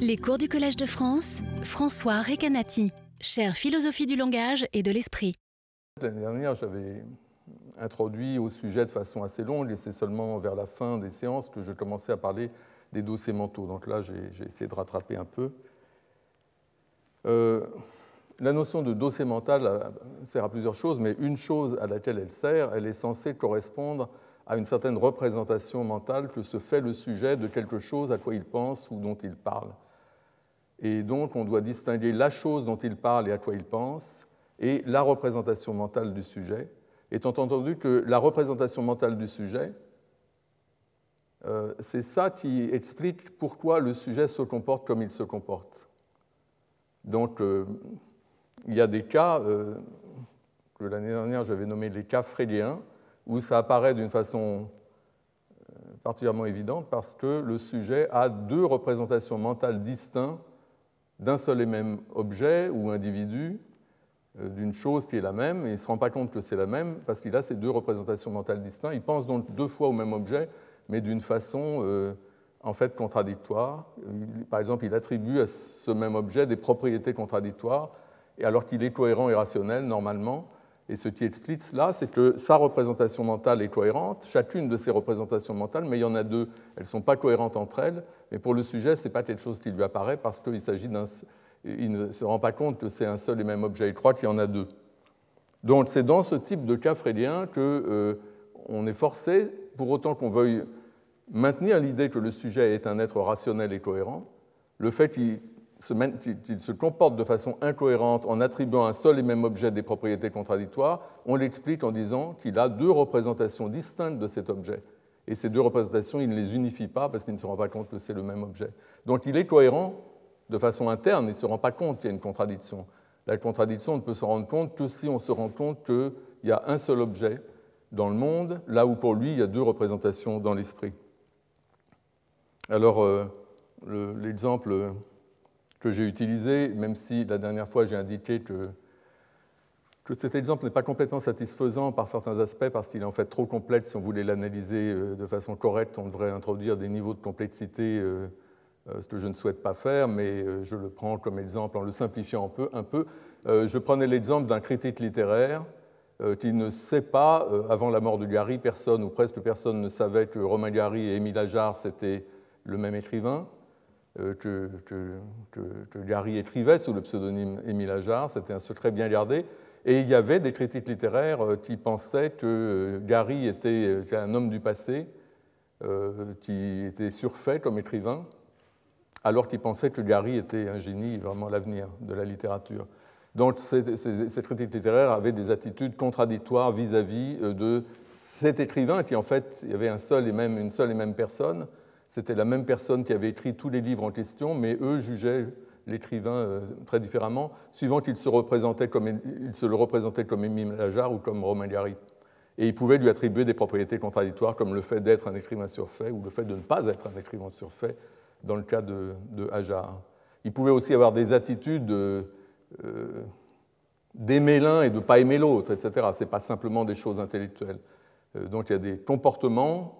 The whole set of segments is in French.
Les cours du Collège de France, François Recanati, chère philosophie du langage et de l'esprit. L'année dernière, j'avais introduit au sujet de façon assez longue, et c'est seulement vers la fin des séances que je commençais à parler des dossiers mentaux. Donc là, j'ai essayé de rattraper un peu. Euh, la notion de dossier mental euh, sert à plusieurs choses, mais une chose à laquelle elle sert, elle est censée correspondre à une certaine représentation mentale que se fait le sujet de quelque chose à quoi il pense ou dont il parle. Et donc, on doit distinguer la chose dont il parle et à quoi il pense et la représentation mentale du sujet, étant entendu que la représentation mentale du sujet, euh, c'est ça qui explique pourquoi le sujet se comporte comme il se comporte. Donc, euh, il y a des cas euh, que l'année dernière j'avais nommés les cas freudiens, où ça apparaît d'une façon particulièrement évidente parce que le sujet a deux représentations mentales distinctes d'un seul et même objet ou individu, d'une chose qui est la même, et il ne se rend pas compte que c'est la même parce qu'il a ces deux représentations mentales distinctes. Il pense donc deux fois au même objet, mais d'une façon en fait contradictoire. Par exemple, il attribue à ce même objet des propriétés contradictoires, alors qu'il est cohérent et rationnel normalement. Et ce qui explique cela, c'est que sa représentation mentale est cohérente, chacune de ces représentations mentales, mais il y en a deux, elles ne sont pas cohérentes entre elles, mais pour le sujet, ce n'est pas quelque chose qui lui apparaît parce qu'il s'agit d'un... Il ne se rend pas compte que c'est un seul et même objet, il croit qu'il y en a deux. Donc c'est dans ce type de cas freudien qu'on euh, est forcé, pour autant qu'on veuille maintenir l'idée que le sujet est un être rationnel et cohérent, le fait qu'il se, comporte de façon incohérente en attribuant à un seul et même objet des propriétés contradictoires, on l'explique en disant qu'il a deux représentations distinctes de cet objet. Et ces deux représentations, il ne les unifie pas parce qu'il ne se rend pas compte que c'est le même objet. Donc il est cohérent de façon interne, il ne se rend pas compte qu'il y a une contradiction. La contradiction ne peut se rendre compte que si on se rend compte qu'il y a un seul objet dans le monde, là où pour lui, il y a deux représentations dans l'esprit. Alors, euh, l'exemple que j'ai utilisé, même si la dernière fois j'ai indiqué que, cet exemple n'est pas complètement satisfaisant par certains aspects, parce qu'il est en fait trop complexe si on voulait l'analyser euh, de façon correcte, on devrait introduire des niveaux de complexité, euh, ce que je ne souhaite pas faire, mais je le prends comme exemple en le simplifiant un peu. Un peu. Je prenais l'exemple d'un critique littéraire qui ne sait pas, avant la mort de Gary, personne ou presque personne ne savait que Romain Gary et Émile Ajar c'était le même écrivain euh, que, Gary écrivait sous le pseudonyme Émile Ajar. C'était un secret bien gardé. Et il y avait des critiques littéraires euh, qui pensaient que euh, Gary était un homme du passé, qui était surfait comme écrivain, alors qu'ils pensaient que Gary était un génie, vraiment l'avenir de la littérature. Donc ces, critiques littéraires avaient des attitudes contradictoires vis-à-vis de cet écrivain qui en fait, il y avait une seule et même personne, c'était la même personne qui avait écrit tous les livres en question, mais eux jugeaient l'écrivain euh, très différemment, suivant qu'il se, se le représentait comme Émile Lajar ou comme Romain Gary. Et ils pouvaient lui attribuer des propriétés contradictoires, comme le fait d'être un écrivain surfait ou le fait de ne pas être un écrivain surfait, dans le cas de, de Hajar. Il pouvait aussi avoir des attitudes euh, d'aimer l'un et de ne pas aimer l'autre, etc. Ce n'est pas simplement des choses intellectuelles. Euh, donc il y a des comportements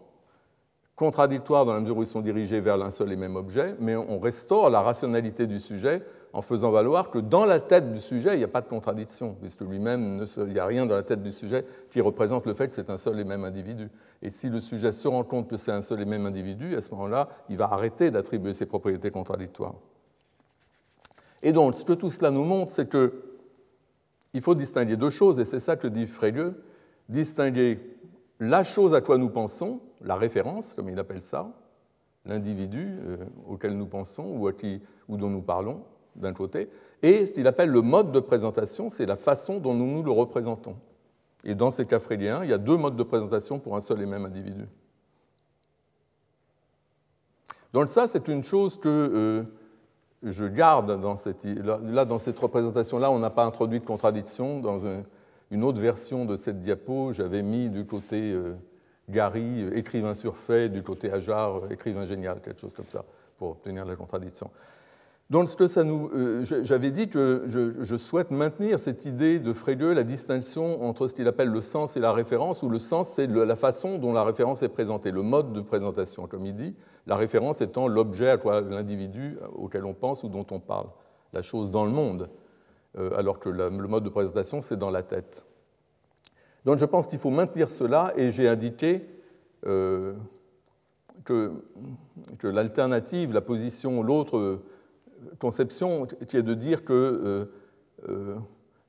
contradictoires dans la mesure où ils sont dirigés vers l'un seul et même objet, mais on restaure la rationalité du sujet en faisant valoir que dans la tête du sujet, il n'y a pas de contradiction, puisque lui-même, il n'y a rien dans la tête du sujet qui représente le fait que c'est un seul et même individu. Et si le sujet se rend compte que c'est un seul et même individu, à ce moment-là, il va arrêter d'attribuer ses propriétés contradictoires. Et donc, ce que tout cela nous montre, c'est qu'il faut distinguer deux choses, et c'est ça que dit Frege, distinguer la chose à quoi nous pensons, la référence, comme il appelle ça, l'individu euh, auquel nous pensons ou, dont nous parlons, d'un côté, et ce qu'il appelle le mode de présentation, c'est la façon dont nous nous le représentons. Et dans ces cas fréliens, il y a deux modes de présentation pour un seul et même individu. Donc ça, c'est une chose que euh, je garde dans cette, là, dans cette représentation-là. On n'a pas introduit de contradiction. Dans une autre version de cette diapo, j'avais mis du côté euh, Gary, euh, écrivain surfait, du côté Ajar, euh, écrivain génial, quelque chose comme ça, pour obtenir la contradiction. Donc, euh, j'avais dit que je, souhaite maintenir cette idée de Frege, la distinction entre ce qu'il appelle le sens et la référence, où le sens, c'est la façon dont la référence est présentée, le mode de présentation, comme il dit, la référence étant l'objet, l'individu auquel on pense ou dont on parle, la chose dans le monde, alors que le mode de présentation, c'est dans la tête. Donc, je pense qu'il faut maintenir cela, et j'ai indiqué euh, que, que l'alternative, la position, l'autre conception qui est de dire qu'il euh, euh,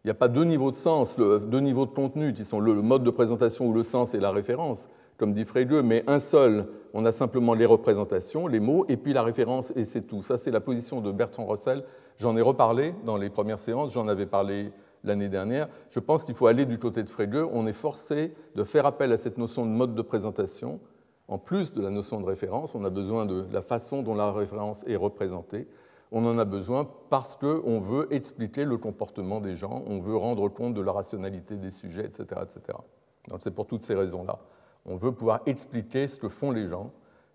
n'y a pas deux niveaux de sens, deux niveaux de contenu qui sont le mode de présentation ou le sens et la référence, comme dit Frege, mais un seul, on a simplement les représentations, les mots, et puis la référence, et c'est tout. Ça, c'est la position de Bertrand Russell. J'en ai reparlé dans les premières séances, j'en avais parlé l'année dernière. Je pense qu'il faut aller du côté de Frege. On est forcé de faire appel à cette notion de mode de présentation. En plus de la notion de référence, on a besoin de la façon dont la référence est représentée on en a besoin parce qu'on veut expliquer le comportement des gens, on veut rendre compte de la rationalité des sujets, etc. etc. Donc c'est pour toutes ces raisons-là. On veut pouvoir expliquer ce que font les gens,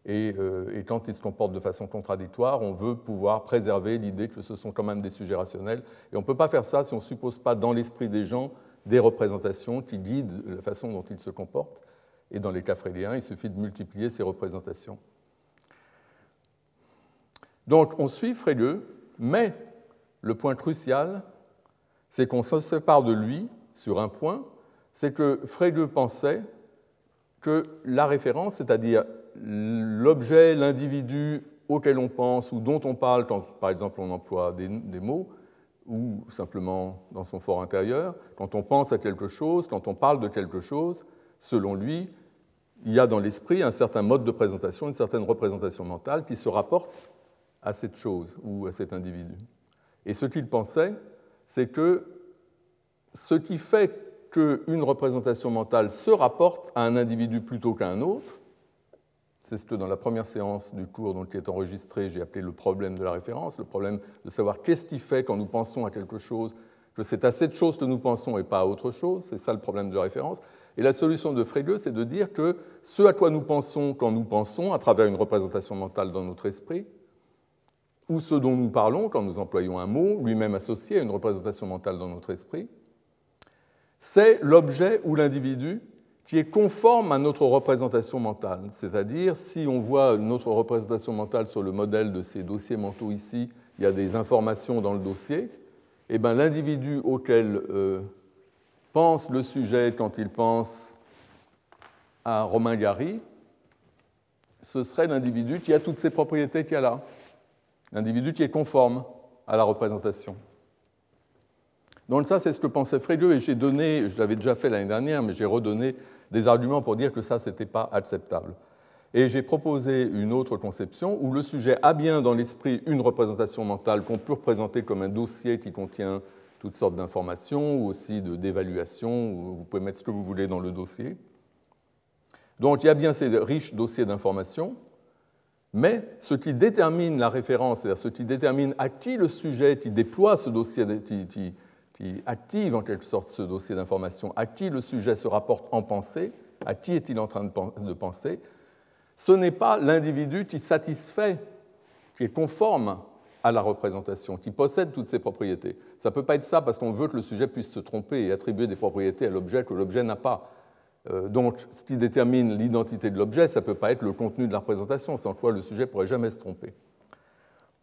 euh, et, quand ils se comportent de façon contradictoire, on veut pouvoir préserver l'idée que ce sont quand même des sujets rationnels. Et on ne peut pas faire ça si on ne suppose pas dans l'esprit des gens des représentations qui guident la façon dont ils se comportent. Et dans les cas fréliens, il suffit de multiplier ces représentations. Donc on suit Frege, mais le point crucial, c'est qu'on se sépare de lui sur un point, c'est que Frege pensait que la référence, c'est-à-dire l'objet, l'individu auquel on pense ou dont on parle quand, par exemple, on emploie des, mots, ou simplement dans son fort intérieur, quand on pense à quelque chose, quand on parle de quelque chose, selon lui, il y a dans l'esprit un certain mode de présentation, une certaine représentation mentale qui se rapporte à cette chose ou à cet individu. Et ce qu'il pensait, c'est que ce qui fait qu'une représentation mentale se rapporte à un individu plutôt qu'à un autre, c'est ce que dans la première séance du cours donc, qui est enregistré, j'ai appelé le problème de la référence, le problème de savoir qu'est-ce qui fait quand nous pensons à quelque chose, que c'est à cette chose que nous pensons et pas à autre chose, c'est ça le problème de la référence. Et la solution de Frege, c'est de dire que ce à quoi nous pensons quand nous pensons, à travers une représentation mentale dans notre esprit, ou ce dont nous parlons quand nous employons un mot, lui-même associé à une représentation mentale dans notre esprit, c'est l'objet ou l'individu qui est conforme à notre représentation mentale. C'est-à-dire, si on voit notre représentation mentale sur le modèle de ces dossiers mentaux ici, il y a des informations dans le dossier, et eh bien l'individu auquel euh, pense le sujet quand il pense à Romain Gary, ce serait l'individu qui a toutes ces propriétés qu'il y a là l'individu qui est conforme à la représentation. Donc ça, c'est ce que pensait Frege, et j'ai donné, je l'avais déjà fait l'année dernière, mais j'ai redonné des arguments pour dire que ça, ce n'était pas acceptable. Et j'ai proposé une autre conception où le sujet a bien dans l'esprit une représentation mentale qu'on peut représenter comme un dossier qui contient toutes sortes d'informations ou aussi d'évaluations, vous pouvez mettre ce que vous voulez dans le dossier. Donc il y a bien ces riches dossiers d'informations, mais ce qui détermine la référence, c'est-à-dire ce qui détermine à qui le sujet qui déploie ce dossier, qui, active en quelque sorte ce dossier d'information, à qui le sujet se rapporte en pensée, à qui est-il en train de penser, ce n'est pas l'individu qui satisfait, qui est conforme à la représentation, qui possède toutes ces propriétés. Ça ne peut pas être ça parce qu'on veut que le sujet puisse se tromper et attribuer des propriétés à l'objet que l'objet n'a pas. Euh, donc, ce qui détermine l'identité de l'objet, ça ne peut pas être le contenu de la représentation, sans quoi le sujet pourrait jamais se tromper.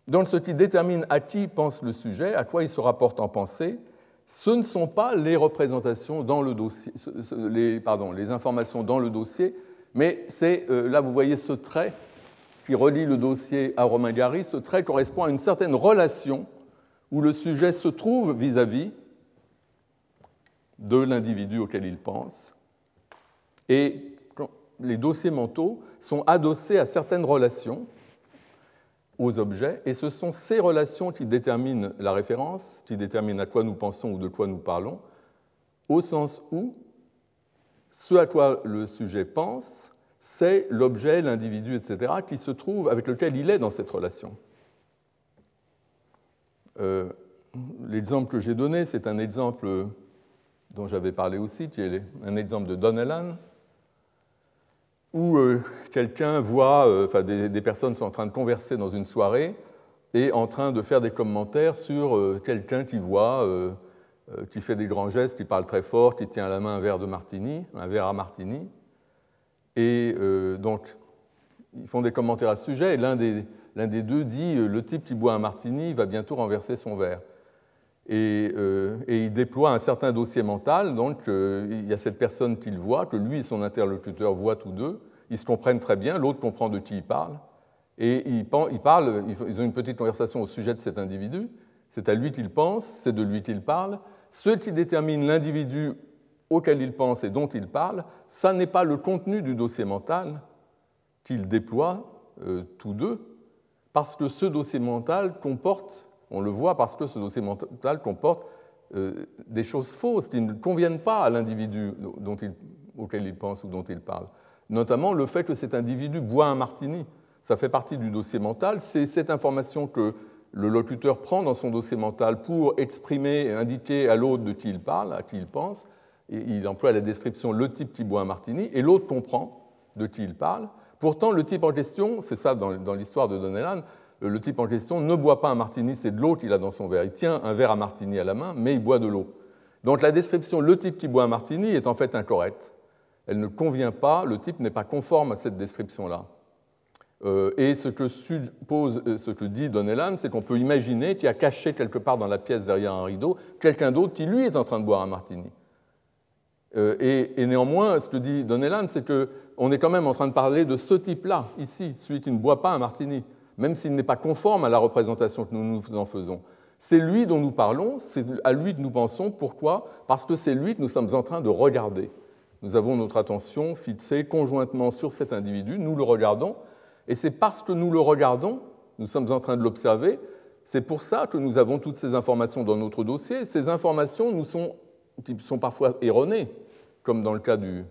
Donc, ce qui détermine à qui pense le sujet, à quoi il se rapporte en pensée, ce ne sont pas les représentations dans le dossier, les, informations dans le dossier, mais c'est, euh, là vous voyez ce trait qui relie le dossier à Romain Gary, ce trait correspond à une certaine relation où le sujet se trouve vis à -vis de l'individu auquel il pense, et les dossiers mentaux sont adossés à certaines relations aux objets, et ce sont ces relations qui déterminent la référence, qui déterminent à quoi nous pensons ou de quoi nous parlons, au sens où ce à quoi le sujet pense, c'est l'objet, l'individu, etc., qui se trouve, avec lequel il est dans cette relation. Euh, l'exemple que j'ai donné, c'est un exemple dont j'avais parlé aussi, qui est un exemple de Donnellan, où euh, quelqu'un voit, euh, des, personnes sont en train de converser dans une soirée, est en train de faire des commentaires sur quelqu'un qui voit, qui fait des grands gestes, qui parle très fort, qui tient à la main un verre de martini, un verre à martini. Et donc, ils font des commentaires à ce sujet, et l'un des, l'un des deux dit Le type qui boit un martini va bientôt renverser son verre. Euh, et, il déploie un certain dossier mental. Donc, euh, il y a cette personne qu'il voit, que lui et son interlocuteur voient tous deux. Ils se comprennent très bien, l'autre comprend de qui il parle. Et ils, parlent, ils ont une petite conversation au sujet de cet individu. C'est à lui qu'il pense, c'est de lui qu'il parle. Ce qui détermine l'individu auquel il pense et dont il parle, ça n'est pas le contenu du dossier mental qu'ils déploient euh, tous deux, parce que ce dossier mental comporte on le voit parce que ce dossier mental comporte euh, des choses fausses qui ne conviennent pas à l'individu auquel il pense ou dont il parle. Notamment le fait que cet individu boit un martini. Ça fait partie du dossier mental. C'est cette information que le locuteur prend dans son dossier mental pour exprimer et indiquer à l'autre de qui il parle, à qui il pense. Il emploie la description le type qui boit un martini, et l'autre comprend de qui il parle. Pourtant, le type en question, c'est ça dans l'histoire de Donnellan, le type en question ne boit pas un martini, c'est de l'eau qu'il a dans son verre. Il tient un verre à martini à la main, mais il boit de l'eau. Donc la description le type qui boit un martini est en fait incorrecte. Elle ne convient pas, le type n'est pas conforme à cette description-là. Euh, et ce que suppose, euh, ce que dit Donnellan, c'est qu'on peut imaginer qu'il y a caché quelque part dans la pièce derrière un rideau quelqu'un d'autre qui lui est en train de boire un martini. Euh, et, et, néanmoins, ce que dit Donnellan, c'est qu'on est quand même en train de parler de ce type-là, ici, celui qui ne boit pas un martini même s'il n'est pas conforme à la représentation que nous nous en faisons. C'est lui dont nous parlons, c'est à lui que nous pensons. Pourquoi? Parce que c'est lui que nous sommes en train de regarder. Nous avons notre attention fixée conjointement sur cet individu, nous le regardons, et c'est parce que nous le regardons, nous sommes en train de l'observer, c'est pour ça que nous avons toutes ces informations dans notre dossier. Ces informations nous sont, sont parfois erronées, comme dans le cas de,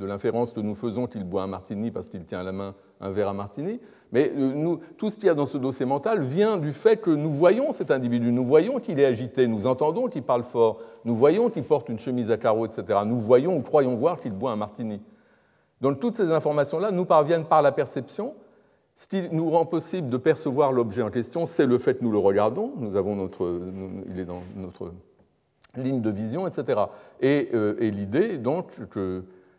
l'inférence que nous faisons qu'il boit un martini parce qu'il tient à la main un verre à martini. Mais euh, tout ce qu'il y a dans ce dossier mental vient du fait que nous voyons cet individu, nous voyons qu'il est agité, nous entendons qu'il parle fort, nous voyons qu'il porte une chemise à carreaux, etc. Nous voyons ou croyons voir qu'il boit un martini. Donc toutes ces informations-là nous parviennent par la perception. Ce qui nous rend possible de percevoir l'objet en question, c'est le fait que nous le regardons. Nous avons notre, il est dans notre ligne de vision, etc. Euh, et, l'idée, donc,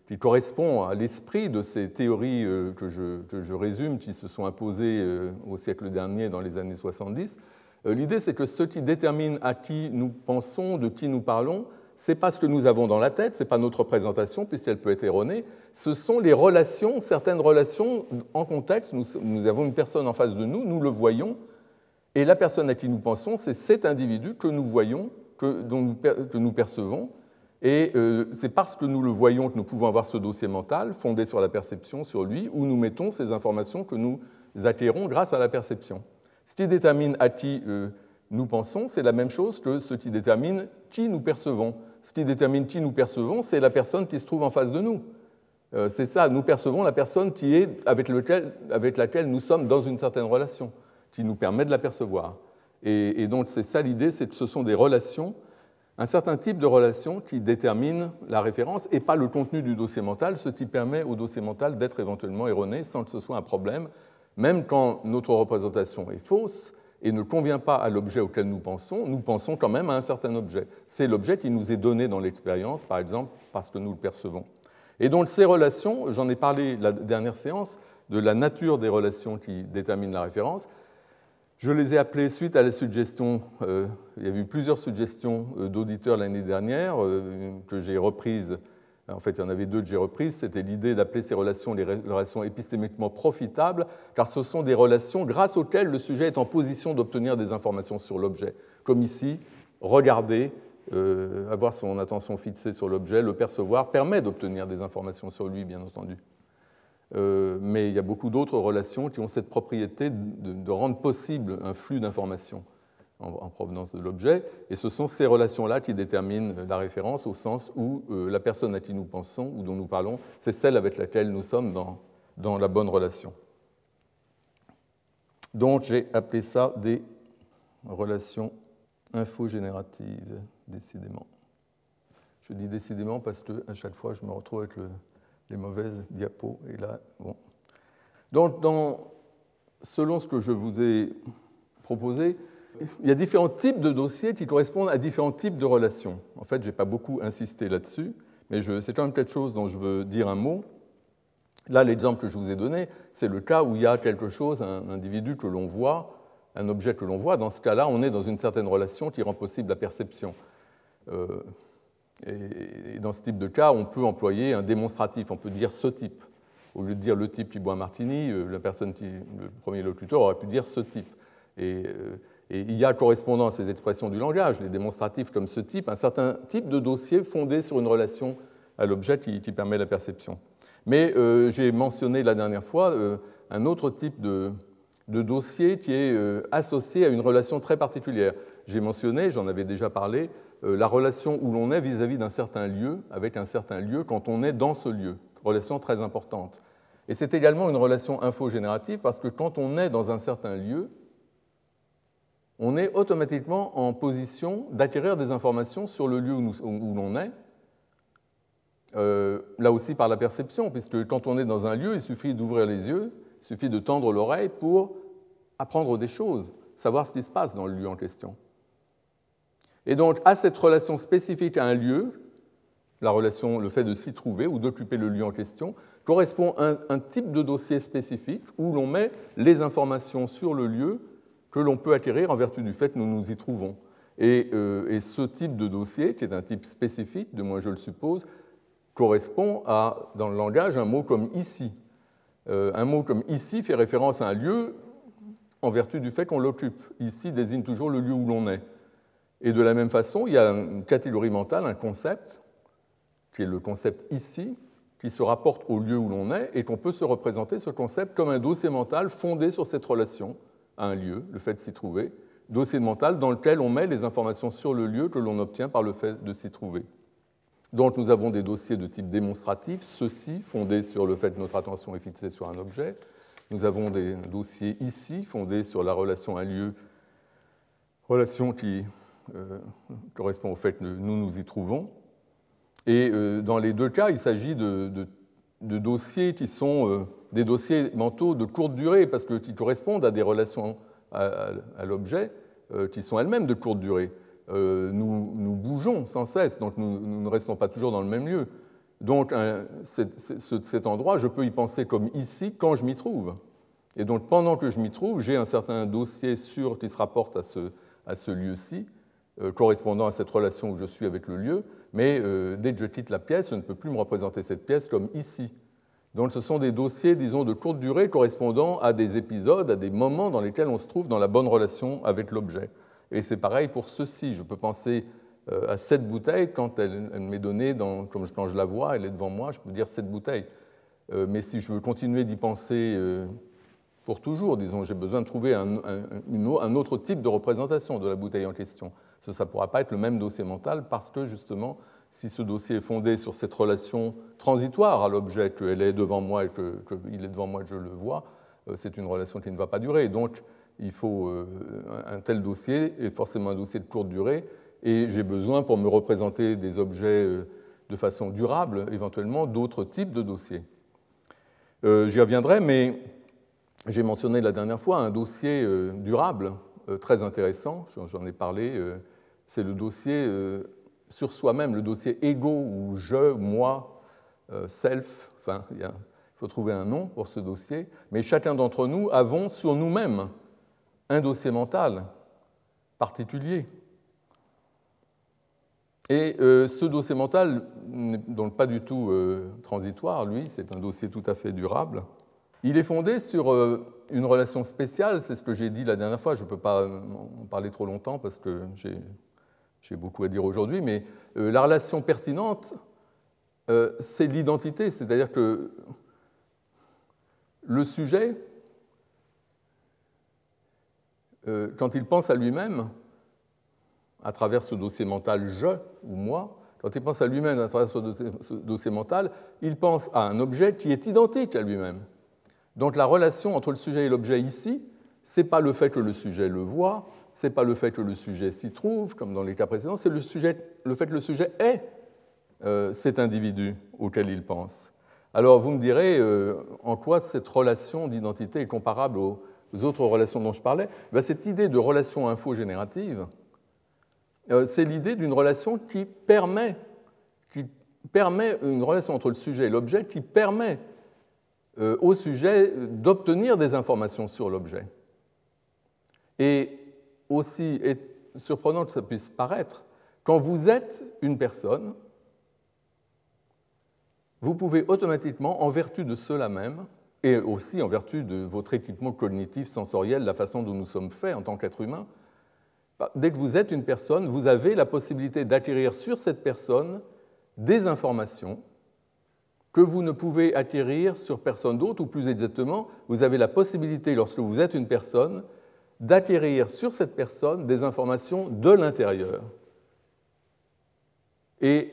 qui correspond à l'esprit de ces théories euh, que je, résume, qui se sont imposées euh, au siècle dernier, dans les années 70, l'idée, c'est que ce qui détermine à qui nous pensons, de qui nous parlons, c'est pas ce que nous avons dans la tête, c'est pas notre représentation, puisqu'elle peut être erronée, ce sont les relations, certaines relations en contexte. nous avons une personne en face de nous, nous le voyons, et la personne à qui nous pensons, c'est cet individu que nous voyons que, nous, percevons. Et euh, c'est parce que nous le voyons que nous pouvons avoir ce dossier mental fondé sur la perception, sur lui, où nous mettons ces informations que nous acquérons grâce à la perception. Ce qui détermine à qui euh, nous pensons, c'est la même chose que ce qui détermine qui nous percevons. Ce qui détermine qui nous percevons, c'est la personne qui se trouve en face de nous. Euh, c'est ça, nous percevons la personne qui est avec laquelle nous sommes dans une certaine relation, qui nous permet de la percevoir. Et, donc c'est ça l'idée, c'est que ce sont des relations, un certain type de relations qui déterminent la référence et pas le contenu du dossier mental, ce qui permet au dossier mental d'être éventuellement erroné sans que ce soit un problème, même quand notre représentation est fausse et ne convient pas à l'objet auquel nous pensons, nous pensons quand même à un certain objet. C'est l'objet qui nous est donné dans l'expérience, par exemple, parce que nous le percevons. Et donc ces relations, j'en ai parlé la dernière séance, de la nature des relations qui déterminent la référence, je les ai appelés suite à la suggestion, euh, il y a eu plusieurs suggestions euh, d'auditeurs l'année dernière euh, que j'ai reprises. En fait, il y en avait deux que j'ai reprises. C'était l'idée d'appeler ces relations les relations épistémiquement profitables, car ce sont des relations grâce auxquelles le sujet est en position d'obtenir des informations sur l'objet. Comme ici, regarder, avoir son attention fixée sur l'objet, le percevoir, permet d'obtenir des informations sur lui, bien entendu. Euh, mais il y a beaucoup d'autres relations qui ont cette propriété de, rendre possible un flux d'informations en, provenance de l'objet, et ce sont ces relations-là qui déterminent la référence au sens où euh, la personne à qui nous pensons ou dont nous parlons, c'est celle avec laquelle nous sommes dans, dans la bonne relation. Donc j'ai appelé ça des relations infogénératives, décidément. Je dis décidément parce qu'à chaque fois, je me retrouve avec le, les mauvaises diapos. Et là, bon. Donc, selon ce que je vous ai proposé. Il y a différents types de dossiers qui correspondent à différents types de relations. En fait, je n'ai pas beaucoup insisté là-dessus, mais c'est quand même quelque chose dont je veux dire un mot. Là, l'exemple que je vous ai donné, c'est le cas où il y a quelque chose, un individu que l'on voit, un objet que l'on voit. Dans ce cas-là, on est dans une certaine relation qui rend possible la perception. Euh, et dans ce type de cas, on peut employer un démonstratif, on peut dire ce type. Au lieu de dire le type qui boit un martini, euh, la personne le premier locuteur aurait pu dire ce type. Et, euh, et, il y a correspondant à ces expressions du langage, les démonstratifs comme ce type, un certain type de dossier fondé sur une relation à l'objet qui, permet la perception. Mais j'ai mentionné la dernière fois un autre type de, de dossier qui est associé à une relation très particulière. J'ai mentionné, j'en avais déjà parlé, euh, la relation où l'on est vis-à-vis d'un certain lieu, avec un certain lieu, quand on est dans ce lieu. Relation très importante. Et c'est également une relation infogénérative parce que quand on est dans un certain lieu, on est automatiquement en position d'acquérir des informations sur le lieu où, l'on est, euh, là aussi par la perception, puisque quand on est dans un lieu, il suffit d'ouvrir les yeux, il suffit de tendre l'oreille pour apprendre des choses, savoir ce qui se passe dans le lieu en question. Et donc, à cette relation spécifique à un lieu, la relation, le fait de s'y trouver ou d'occuper le lieu en question, correspond à un, type de dossier spécifique où l'on met les informations sur le lieu que l'on peut acquérir en vertu du fait que nous nous y trouvons. Et, euh, ce type de dossier, qui est un type spécifique, de moins je le suppose, correspond à, dans le langage, un mot comme ici. Euh, un mot comme ici fait référence à un lieu en vertu du fait qu'on l'occupe. Ici désigne toujours le lieu où l'on est. Et de la même façon, il y a une catégorie mentale, un concept, qui est le concept ici, qui se rapporte au lieu où l'on est, et qu'on peut se représenter ce concept comme un dossier mental fondé sur cette relation à un lieu, le fait de s'y trouver, dossier mental dans lequel on met les informations sur le lieu que l'on obtient par le fait de s'y trouver. Donc nous avons des dossiers de type démonstratif, ceux-ci fondés sur le fait que notre attention est fixée sur un objet. Nous avons des dossiers ici fondés sur la relation à un lieu, relation qui correspond au fait que nous nous y trouvons. Et euh, dans les deux cas, il s'agit de, dossiers qui sont euh, des dossiers mentaux de courte durée, parce qu'ils correspondent à des relations à, l'objet qui sont elles-mêmes de courte durée. Nous, nous, bougeons sans cesse, donc nous, ne restons pas toujours dans le même lieu. Donc cet, endroit, je peux y penser comme ici quand je m'y trouve. Et donc pendant que je m'y trouve, j'ai un certain dossier sûr qui se rapporte à ce, à ce lieu-ci, euh, correspondant à cette relation où je suis avec le lieu, mais euh, dès que je quitte la pièce, je ne peux plus me représenter cette pièce comme ici. Donc ce sont des dossiers, disons, de courte durée correspondant à des épisodes, à des moments dans lesquels on se trouve dans la bonne relation avec l'objet. Et c'est pareil pour ceci. Je peux penser euh, à cette bouteille quand elle, m'est donnée, comme quand je la vois, elle est devant moi, je peux dire cette bouteille. mais si je veux continuer d'y penser pour toujours, disons, j'ai besoin de trouver un, autre type de représentation de la bouteille en question ça ne pourra pas être le même dossier mental parce que justement, si ce dossier est fondé sur cette relation transitoire à l'objet, qu'elle est devant moi et qu'il est devant moi et que je le vois, euh, c'est une relation qui ne va pas durer. Donc, il faut euh, un tel dossier est forcément un dossier de courte durée et j'ai besoin pour me représenter des objets euh, de façon durable, éventuellement d'autres types de dossiers. J'y reviendrai, mais j'ai mentionné la dernière fois un dossier durable très intéressant, j'en ai parlé c'est le dossier euh, sur soi-même, le dossier ego ou je, moi, euh, self. Enfin, il faut trouver un nom pour ce dossier. Mais chacun d'entre nous avons sur nous-mêmes un dossier mental particulier. Et euh, ce dossier mental n'est donc pas du tout transitoire, lui, c'est un dossier tout à fait durable. Il est fondé sur une relation spéciale, c'est ce que j'ai dit la dernière fois, je ne peux pas en parler trop longtemps parce que j'ai beaucoup à dire aujourd'hui, mais euh, la relation pertinente, euh, c'est l'identité, c'est-à-dire que le sujet, euh, quand il pense à lui-même, à travers ce dossier mental je ou moi, quand il pense à lui-même à travers ce dossier mental, il pense à un objet qui est identique à lui-même. Donc la relation entre le sujet et l'objet ici, ce n'est pas le fait que le sujet le voit, ce n'est pas le fait que le sujet s'y trouve, comme dans les cas précédents, c'est le, fait que le sujet est euh, cet individu auquel il pense. Alors vous me direz euh, en quoi cette relation d'identité est comparable au, autres relations dont je parlais, ben, cette idée de relation infogénérative, euh, c'est l'idée d'une relation qui permet, qui permet une relation entre le sujet et l'objet qui permet au sujet d'obtenir des informations sur l'objet. Et aussi surprenant que ça puisse paraître, quand vous êtes une personne, vous pouvez automatiquement, en vertu de cela même, et aussi en vertu de votre équipement cognitif, sensoriel, la façon dont nous sommes faits en tant qu'être humain, bah, dès que vous êtes une personne, vous avez la possibilité d'acquérir sur cette personne des informations que vous ne pouvez acquérir sur personne d'autre, ou plus exactement, vous avez la possibilité, lorsque vous êtes une personne, d'acquérir sur cette personne des informations de l'intérieur. Et,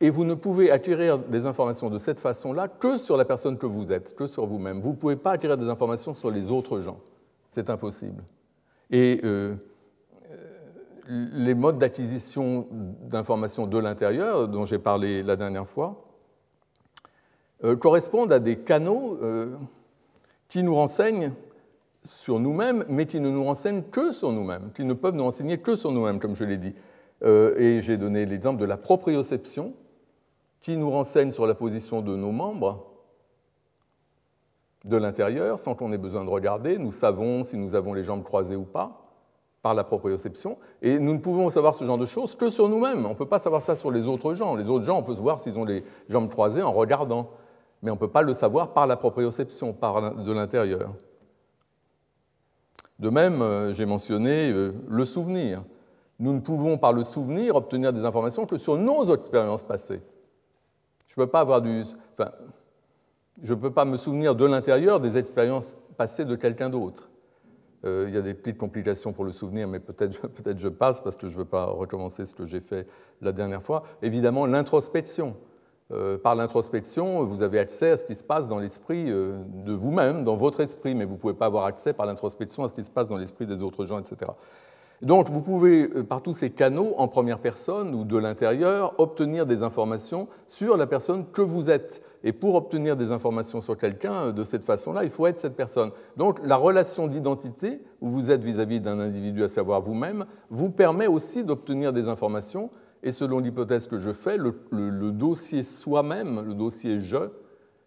vous ne pouvez acquérir des informations de cette façon-là que sur la personne que vous êtes, que sur vous-même. Vous ne pouvez pas acquérir des informations sur les autres gens. C'est impossible. Et euh, les modes d'acquisition d'informations de l'intérieur, dont j'ai parlé la dernière fois, euh, correspondent à des canaux euh, qui nous renseignent sur nous-mêmes, mais qui ne nous renseignent que sur nous-mêmes, qui ne peuvent nous renseigner que sur nous-mêmes, comme je l'ai dit. Euh, et j'ai donné l'exemple de la proprioception, qui nous renseigne sur la position de nos membres de l'intérieur, sans qu'on ait besoin de regarder. Nous savons si nous avons les jambes croisées ou pas par la proprioception. Et nous ne pouvons savoir ce genre de choses que sur nous-mêmes. On ne peut pas savoir ça sur les autres gens. Les autres gens, on peut se voir s'ils ont les jambes croisées en regardant mais on ne peut pas le savoir par la proprioception, par de l'intérieur. De même, euh, j'ai mentionné euh, le souvenir. Nous ne pouvons par le souvenir obtenir des informations que sur nos expériences passées. Je ne peux pas avoir du, enfin, je peux pas me souvenir de l'intérieur des expériences passées de quelqu'un d'autre. Euh, il y a des petites complications pour le souvenir, mais peut-être peut je passe parce que je ne veux pas recommencer ce que j'ai fait la dernière fois. Évidemment, l'introspection. Euh, par l'introspection, vous avez accès à ce qui se passe dans l'esprit euh, de vous-même, dans votre esprit, mais vous ne pouvez pas avoir accès par l'introspection à ce qui se passe dans l'esprit des autres gens, etc. Donc vous pouvez, euh, par tous ces canaux, en première personne ou de l'intérieur, obtenir des informations sur la personne que vous êtes. Et pour obtenir des informations sur quelqu'un de cette façon-là, il faut être cette personne. Donc la relation d'identité, où vous êtes vis-à-vis d'un individu, à savoir vous-même, vous permet aussi d'obtenir des informations et selon l'hypothèse que je fais, le, dossier soi-même, le dossier je,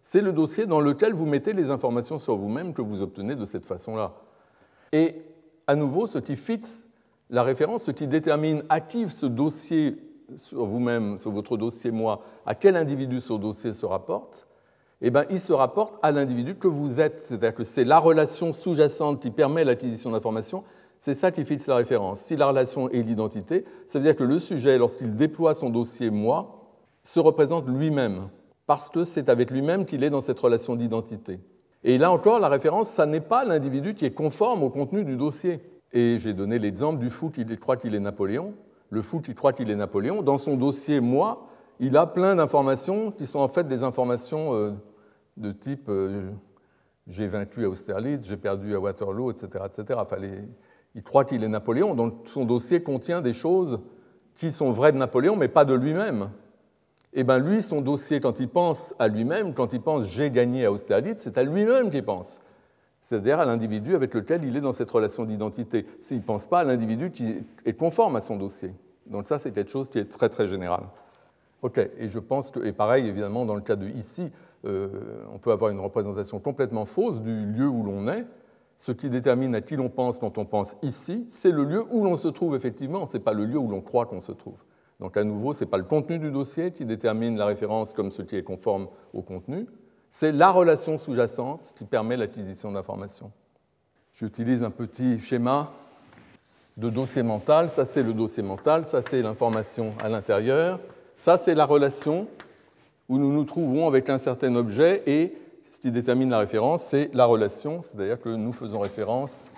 c'est le dossier dans lequel vous mettez les informations sur vous-même que vous obtenez de cette façon-là. Et à nouveau, ce qui fixe la référence, ce qui détermine qui ce dossier sur vous-même, sur votre dossier moi, à quel individu ce dossier se rapporte, eh bien, il se rapporte à l'individu que vous êtes. C'est-à-dire que c'est la relation sous-jacente qui permet l'acquisition d'informations c'est ça qui fixe la référence. Si la relation est l'identité, ça veut dire que le sujet, lorsqu'il déploie son dossier moi, se représente lui-même, parce que c'est avec lui-même qu'il est dans cette relation d'identité. Et là encore, la référence, ça n'est pas l'individu qui est conforme au contenu du dossier. Et j'ai donné l'exemple du fou qui croit qu'il est Napoléon. Le fou qui croit qu'il est Napoléon, dans son dossier moi, il a plein d'informations qui sont en fait des informations euh, de type euh, j'ai vaincu à Austerlitz, j'ai perdu à Waterloo, etc. etc. Enfin, il croit qu'il est Napoléon, donc son dossier contient des choses qui sont vraies de Napoléon, mais pas de lui-même. Et eh bien lui, son dossier, quand il pense à lui-même, quand il pense j'ai gagné à Austerlitz, c'est à lui-même qu'il pense. C'est-à-dire à l'individu avec lequel il est dans cette relation d'identité. S'il ne pense pas à l'individu qui est conforme à son dossier. Donc ça, c'est quelque chose qui est très très général. Ok, et je pense que, et pareil évidemment dans le cas de ici, euh, on peut avoir une représentation complètement fausse du lieu où l'on est, ce qui détermine à qui l'on pense quand on pense ici, c'est le lieu où l'on se trouve effectivement, ce n'est pas le lieu où l'on croit qu'on se trouve. Donc à nouveau, ce n'est pas le contenu du dossier qui détermine la référence comme ce qui est conforme au contenu, c'est la relation sous-jacente qui permet l'acquisition d'informations. J'utilise un petit schéma de dossier mental. Ça, c'est le dossier mental, ça, c'est l'information à l'intérieur. Ça, c'est la relation où nous nous trouvons avec un certain objet et ce qui détermine la référence, c'est la relation, c'est-à-dire que nous faisons référence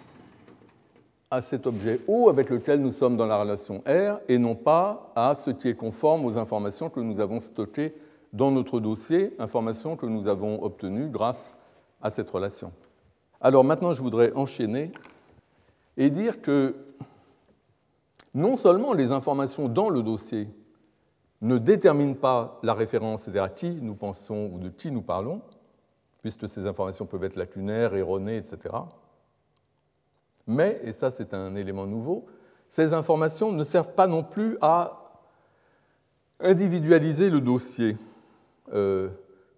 à cet objet O avec lequel nous sommes dans la relation R et non pas à ce qui est conforme aux informations que nous avons stockées dans notre dossier, informations que nous avons obtenues grâce à cette relation. Alors maintenant, je voudrais enchaîner et dire que non seulement les informations dans le dossier ne déterminent pas la référence, c'est-à-dire à qui nous pensons ou de qui nous parlons, puisque ces informations peuvent être lacunaires, erronées, etc. Mais, et ça c'est un élément nouveau, ces informations ne servent pas non plus à individualiser le dossier, euh,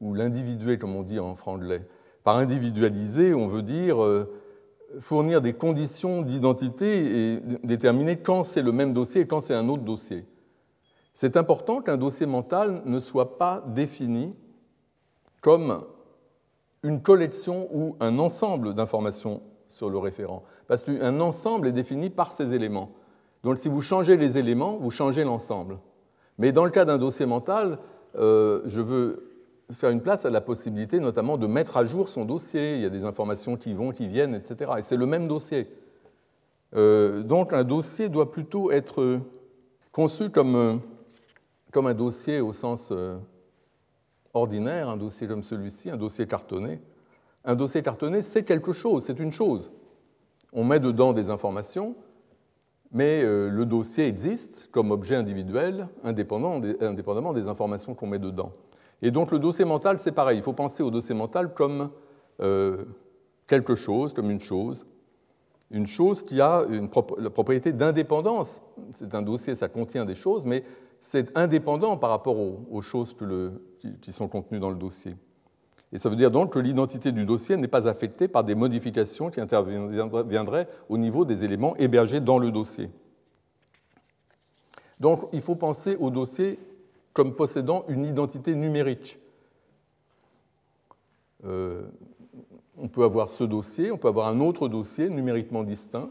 ou l'individuer comme on dit en franglais. Par individualiser, on veut dire euh, fournir des conditions d'identité et déterminer quand c'est le même dossier et quand c'est un autre dossier. C'est important qu'un dossier mental ne soit pas défini comme une collection ou un ensemble d'informations sur le référent, parce qu'un ensemble est défini par ses éléments. Donc si vous changez les éléments, vous changez l'ensemble. Mais dans le cas d'un dossier mental, euh, je veux faire une place à la possibilité notamment de mettre à jour son dossier. Il y a des informations qui vont, qui viennent, etc. Et c'est le même dossier. Euh, donc un dossier doit plutôt être conçu comme, euh, comme un dossier au sens ordinaire, un dossier comme celui-ci, un dossier cartonné. Un dossier cartonné, c'est quelque chose, c'est une chose. On met dedans des informations, mais euh, le dossier existe comme objet individuel, indépendamment des informations qu'on met dedans. Et donc le dossier mental, c'est pareil, il faut penser au dossier mental comme euh, quelque chose, comme une chose, une chose qui a la propriété d'indépendance. C'est un dossier, ça contient des choses, mais c'est indépendant par rapport aux, choses qui sont contenues dans le dossier. Et ça veut dire donc que l'identité du dossier n'est pas affectée par des modifications qui interviendraient au niveau des éléments hébergés dans le dossier. Donc il faut penser au dossier comme possédant une identité numérique. Euh, on peut avoir ce dossier, on peut avoir un autre dossier numériquement distinct,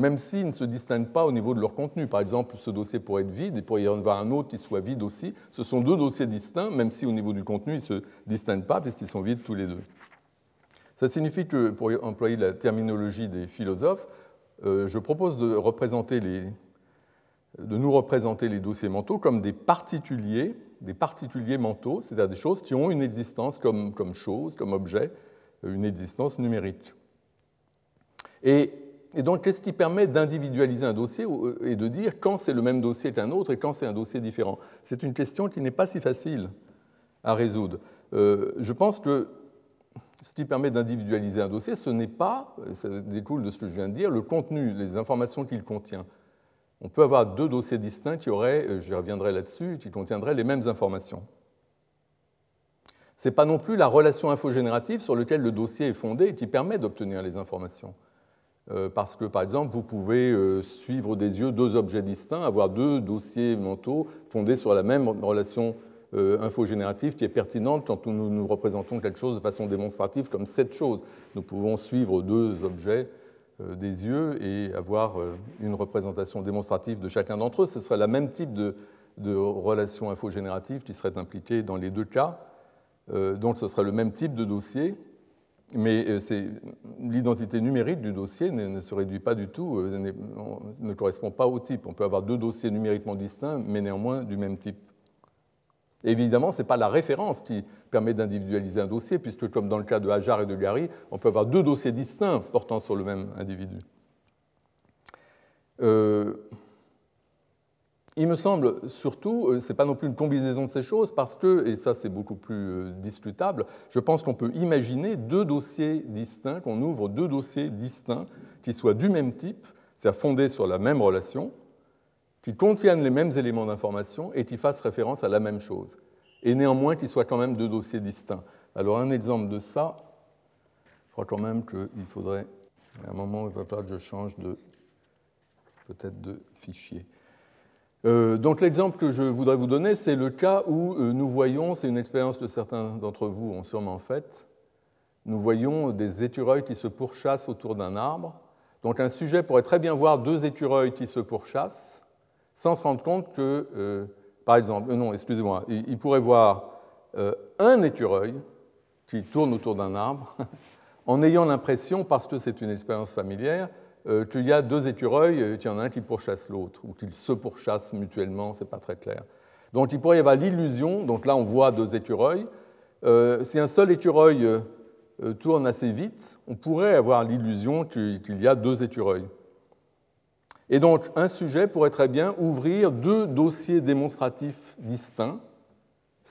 même s'ils ne se distinguent pas au niveau de leur contenu. Par exemple, ce dossier pourrait être vide, et pourrait y en avoir un autre qui soit vide aussi. Ce sont deux dossiers distincts, même si au niveau du contenu, ils ne se distinguent pas, puisqu'ils sont vides tous les deux. Ça signifie que, pour employer la terminologie des philosophes, euh, je propose de, représenter les, de nous représenter les dossiers mentaux comme des particuliers, des particuliers mentaux, c'est-à-dire des choses qui ont une existence comme, comme chose, comme objet, une existence numérique. Et et donc, qu'est-ce qui permet d'individualiser un dossier euh, et de dire quand c'est le même dossier qu'un autre et quand c'est un dossier différent? C'est une question qui n'est pas si facile à résoudre. Euh, je pense que ce qui permet d'individualiser un dossier, ce n'est pas, ça découle de ce que je viens de dire, le contenu, les informations qu'il contient. On peut avoir deux dossiers distincts qui auraient, euh, je reviendrai là-dessus, qui contiendraient les mêmes informations. Ce n'est pas non plus la relation infogénérative sur laquelle le dossier est fondé et qui permet d'obtenir les informations. Euh, parce que, par exemple, vous pouvez euh, suivre des yeux deux objets distincts, avoir deux dossiers mentaux fondés sur la même relation euh, infogénérative qui est pertinente quand nous nous représentons quelque chose de façon démonstrative comme cette chose. Nous pouvons suivre deux objets des yeux et avoir une représentation démonstrative de chacun d'entre eux. Ce serait le même type de, de relation infogénérative qui serait impliquée dans les deux cas. donc ce serait le même type de dossier mais euh, l'identité numérique du dossier ne, se réduit pas du tout, euh, ne correspond pas au type. On peut avoir deux dossiers numériquement distincts, mais néanmoins du même type. Évidemment, ce n'est pas la référence qui permet d'individualiser un dossier, puisque comme dans le cas de Hajar et de Gary, on peut avoir deux dossiers distincts portant sur le même individu. Euh, il me semble surtout, euh, ce n'est pas non plus une combinaison de ces choses, parce que, et ça c'est beaucoup plus euh, discutable, je pense qu'on peut imaginer deux dossiers distincts, qu'on ouvre deux dossiers distincts qui soient du même type, c'est-à-dire fondés sur la même relation, qui contiennent les mêmes éléments d'information et qui fassent référence à la même chose, et néanmoins qui soient quand même deux dossiers distincts. Alors un exemple de ça, je crois quand même qu'il faudrait, à un moment, il va falloir que je change de peut-être de fichier. Euh, donc l'exemple que je voudrais vous donner, c'est le cas où euh, nous voyons, c'est une expérience que certains d'entre vous ont sûrement faite, nous voyons des écureuils qui se pourchassent autour d'un arbre. Donc un sujet pourrait très bien voir deux écureuils qui se pourchassent sans se rendre compte que, euh, par exemple, non, excusez-moi, il, pourrait voir un écureuil qui tourne autour d'un arbre en ayant l'impression, parce que c'est une expérience familière, qu'il y a deux écureuils, euh, qu'il y en a un qui pourchasse l'autre, ou qu'ils se pourchassent mutuellement, ce n'est pas très clair. Donc il pourrait y avoir l'illusion, donc là on voit deux écureuils. Euh, si un seul écureuil tourne assez vite, on pourrait avoir l'illusion qu'il y a deux écureuils. Et donc un sujet pourrait très bien ouvrir deux dossiers démonstratifs distincts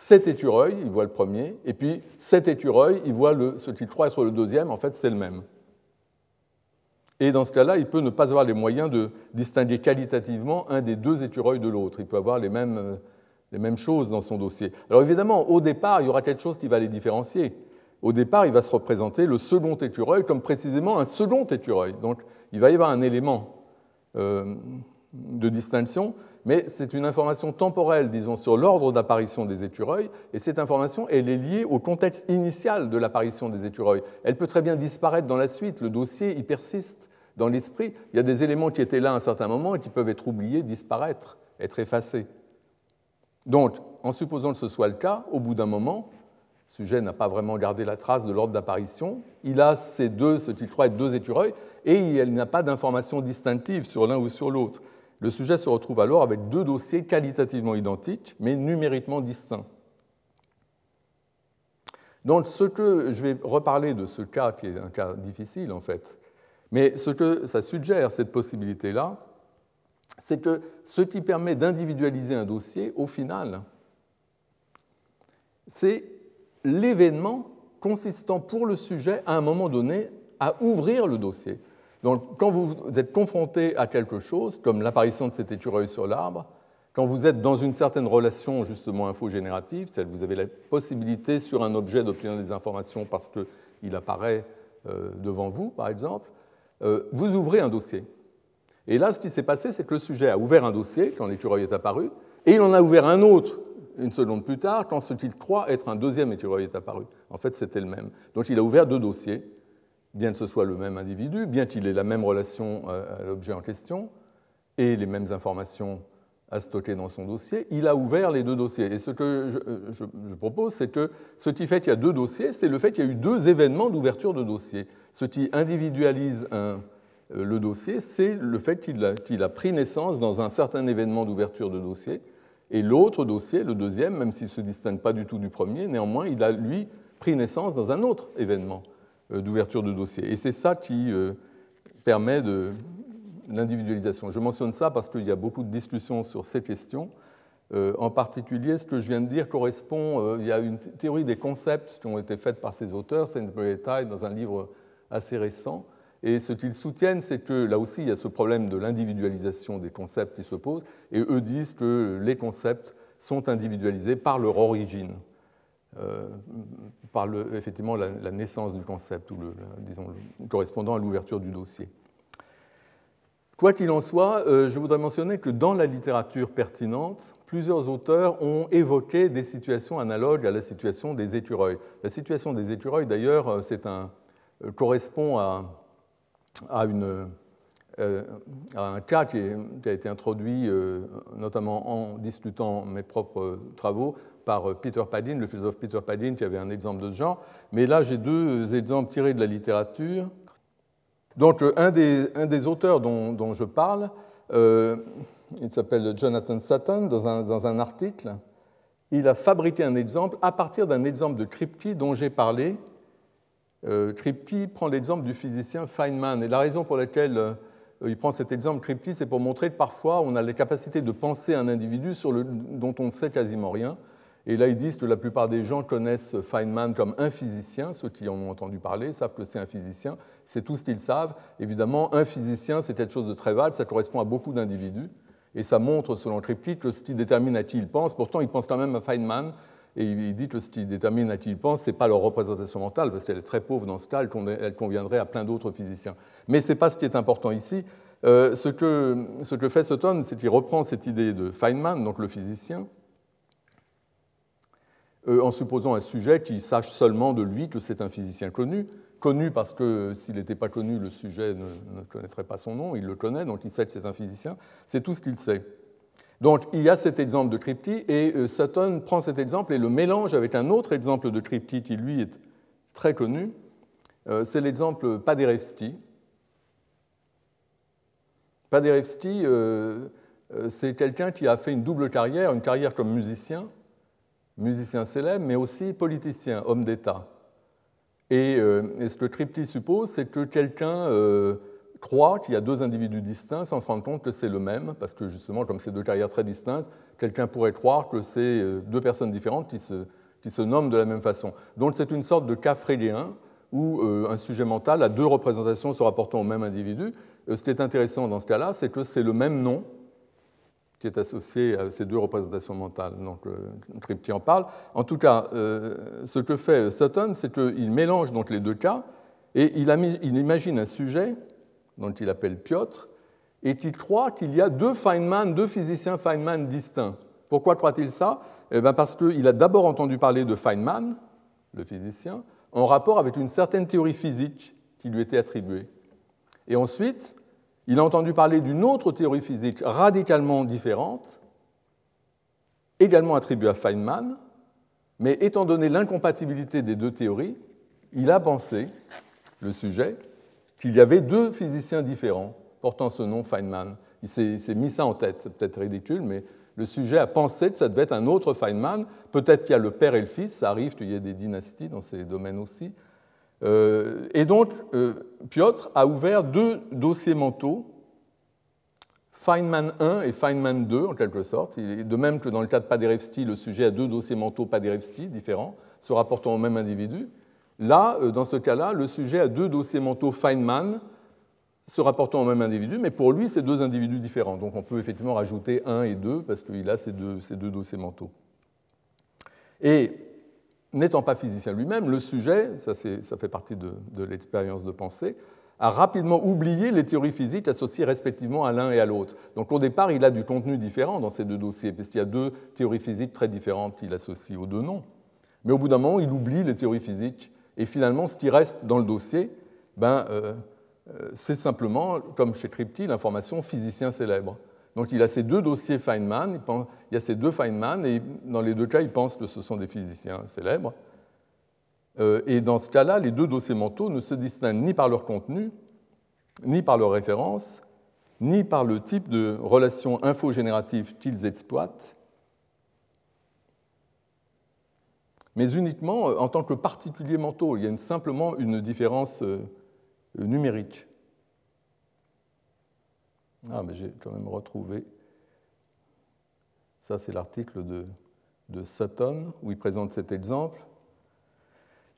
cet écureuil, il voit le premier, et puis cet écureuil, il voit ce qu'il croit être le deuxième, en fait c'est le même. Et dans ce cas-là, il peut ne pas avoir les moyens de distinguer qualitativement un des deux écureuils de l'autre. Il peut avoir les mêmes, euh, les mêmes choses dans son dossier. Alors évidemment, au départ, il y aura quelque chose qui va les différencier. Au départ, il va se représenter le second écureuil comme précisément un second écureuil. Donc il va y avoir un élément euh, de distinction, mais c'est une information temporelle, disons, sur l'ordre d'apparition des écureuils, et cette information, elle est liée au contexte initial de l'apparition des écureuils. Elle peut très bien disparaître dans la suite, le dossier y persiste dans l'esprit. Il y a des éléments qui étaient là à un certain moment et qui peuvent être oubliés, disparaître, être effacés. Donc, en supposant que ce soit le cas, au bout d'un moment, le sujet n'a pas vraiment gardé la trace de l'ordre d'apparition, il a ces deux, ce qu'il croit être deux écureuils, et il n'a pas d'information distinctive sur l'un ou sur l'autre. Le sujet se retrouve alors avec deux dossiers qualitativement identiques, mais numériquement distincts. Donc, ce que je vais reparler de ce cas, qui est un cas difficile en fait, mais ce que ça suggère, cette possibilité-là, c'est que ce qui permet d'individualiser un dossier, au final, c'est l'événement consistant pour le sujet, à un moment donné, à ouvrir le dossier. Donc, quand vous êtes confronté à quelque chose, comme l'apparition de cet écureuil sur l'arbre, quand vous êtes dans une certaine relation justement infogénérative, celle vous avez la possibilité sur un objet d'obtenir des informations parce qu'il apparaît euh, devant vous, par exemple, euh, vous ouvrez un dossier. Et là, ce qui s'est passé, c'est que le sujet a ouvert un dossier quand l'écureuil est apparu, et il en a ouvert un autre une seconde plus tard quand ce qu'il croit être un deuxième écureuil est apparu. En fait, c'était le même. Donc il a ouvert deux dossiers, bien que ce soit le même individu, bien qu'il ait la même relation euh, à l'objet en question et les mêmes informations à stocker dans son dossier, il a ouvert les deux dossiers. Et ce que je, euh, propose, c'est que ce qui fait qu'il y a deux dossiers, c'est le fait qu'il y a eu deux événements d'ouverture de dossier. Ce qui individualise euh, le dossier, c'est le fait qu'il a, pris naissance dans un certain événement d'ouverture de dossier. Et l'autre dossier, le deuxième, même s'il ne se distingue pas du tout du premier, néanmoins, il a, lui, pris naissance dans un autre événement d'ouverture de dossier. Et c'est ça qui euh, permet de l'individualisation. Je mentionne ça parce qu'il y a beaucoup de discussions sur ces questions. Euh, en particulier, ce que je viens de dire correspond, il y a une théorie des concepts qui ont été faites par ces auteurs, Sainsbury et Tide, dans un livre assez récent. Et ce qu'ils soutiennent, c'est que là aussi, il y a ce problème de l'individualisation des concepts qui se pose, et eux disent que les concepts sont individualisés par leur origine. Euh, par effectivement la, naissance du concept, ou le, disons, correspondant à l'ouverture du dossier. Quoi qu'il en soit, euh, je voudrais mentionner que dans la littérature pertinente, plusieurs auteurs ont évoqué des situations analogues à la situation des écureuils. La situation des écureuils, d'ailleurs, euh, correspond à, une, un cas qui, qui, a été introduit notamment en discutant mes propres travaux par euh, Peter Padin, le philosophe Peter Padin, qui avait un exemple de ce genre. Mais là, j'ai deux exemples tirés de la littérature. Donc, euh, un des, auteurs dont, je parle, euh, il s'appelle Jonathan Sutton, dans un, article, il a fabriqué un exemple à partir d'un exemple de Kripke dont j'ai parlé. Kripke prend l'exemple du physicien Feynman. Et la raison pour laquelle il prend cet exemple Kripke, c'est pour montrer que parfois on a la capacité de penser un individu sur le, dont on ne sait quasiment rien. Et là, ils disent que la plupart des gens connaissent Feynman comme un physicien. Ceux qui en ont entendu parler savent que c'est un physicien. C'est tout ce qu'ils savent. Évidemment, un physicien, c'est quelque chose de très vague. Ça correspond à beaucoup d'individus. Et ça montre, selon Kripke, que ce qui détermine à qui il pense. Pourtant, il pense quand même à Feynman. Et il dit que ce qui détermine à qui il pense, ce n'est pas leur représentation mentale, parce qu'elle est très pauvre dans ce cas, elle conviendrait à plein d'autres physiciens. Mais ce n'est pas ce qui est important ici. Euh, ce, que, ce que fait Sutton, c'est qu'il reprend cette idée de Feynman, donc le physicien, en supposant un sujet qui sache seulement de lui que c'est un physicien connu, connu parce que s'il n'était pas connu, le sujet ne, connaîtrait pas son nom, il le connaît, donc il sait que c'est un physicien, c'est tout ce qu'il sait. Donc il y a cet exemple de Kripke, et euh, Sutton prend cet exemple et le mélange avec un autre exemple de Kripke qui lui est très connu, euh, c'est l'exemple Paderewski. Paderewski, c'est quelqu'un qui a fait une double carrière, une carrière comme musicien, musicien célèbre, mais aussi politicien, homme d'État. Et, euh, ce que Tripti suppose, c'est que quelqu'un euh, croit qu'il y a deux individus distincts sans se rendre compte que c'est le même, parce que justement, comme c'est deux carrières très distinctes, quelqu'un pourrait croire que c'est euh, deux personnes différentes qui se, qui se, nomment de la même façon. Donc c'est une sorte de cas frégéen où un sujet mental a deux représentations se rapportant au même individu. ce qui est intéressant dans ce cas-là, c'est que c'est le même nom qui est associé à ces deux représentations mentales. Donc, Tripti en parle. En tout cas, euh, ce que fait Sutton, c'est qu'il mélange donc les deux cas et il, il, imagine un sujet, dont il appelle Piotr, et qu'il croit qu'il y a deux Feynman, deux physiciens Feynman distincts. Pourquoi croit-il ça? Eh bien Parce qu'il a d'abord entendu parler de Feynman, le physicien, en rapport avec une certaine théorie physique qui lui était attribuée. Et ensuite, il a entendu parler d'une autre théorie physique radicalement différente, également attribuée à Feynman, mais étant donné l'incompatibilité des deux théories, il a pensé, le sujet, qu'il y avait deux physiciens différents portant ce nom Feynman. Il s'est mis ça en tête, c'est peut-être ridicule, mais le sujet a pensé que ça devait être un autre Feynman. Peut-être qu'il y a le père et le fils, ça arrive qu'il y ait des dynasties dans ces domaines aussi. Euh, et donc, euh, Piotr a ouvert deux dossiers mentaux, Feynman 1 et Feynman 2, en quelque sorte. De même que dans le cas de Paderewski, le sujet a deux dossiers mentaux Paderewski différents, se rapportant au même individu. Là, euh, dans ce cas-là, le sujet a deux dossiers mentaux Feynman, se rapportant au même individu, mais pour lui, c'est deux individus différents. Donc on peut effectivement rajouter 1 et 2 parce qu'il a ces deux, ces deux dossiers mentaux. Et n'étant pas physicien lui-même, le sujet, ça, fait partie de, l'expérience de pensée, a rapidement oublié les théories physiques associées respectivement à l'un et à l'autre. Donc au départ, il a du contenu différent dans ces deux dossiers, puisqu'il y a deux théories physiques très différentes qu'il associe aux deux noms. Mais au bout d'un moment, il oublie les théories physiques, et finalement, ce qui reste dans le dossier, ben, euh, euh, c'est simplement, comme chez Tripti, l'information physicien célèbre. Donc il a ces deux dossiers Feynman, il, y a ces deux Feynman, et dans les deux cas, il pense que ce sont des physiciens célèbres. Euh, et dans ce cas-là, les deux dossiers mentaux ne se distinguent ni par leur contenu, ni par leur référence, ni par le type de relation infogénérative qu'ils exploitent, mais uniquement euh, en tant que particuliers mentaux. Il y a simplement une différence euh, numérique. Ah, mais j'ai quand même retrouvé. Ça, c'est l'article de, de Sutton où il présente cet exemple.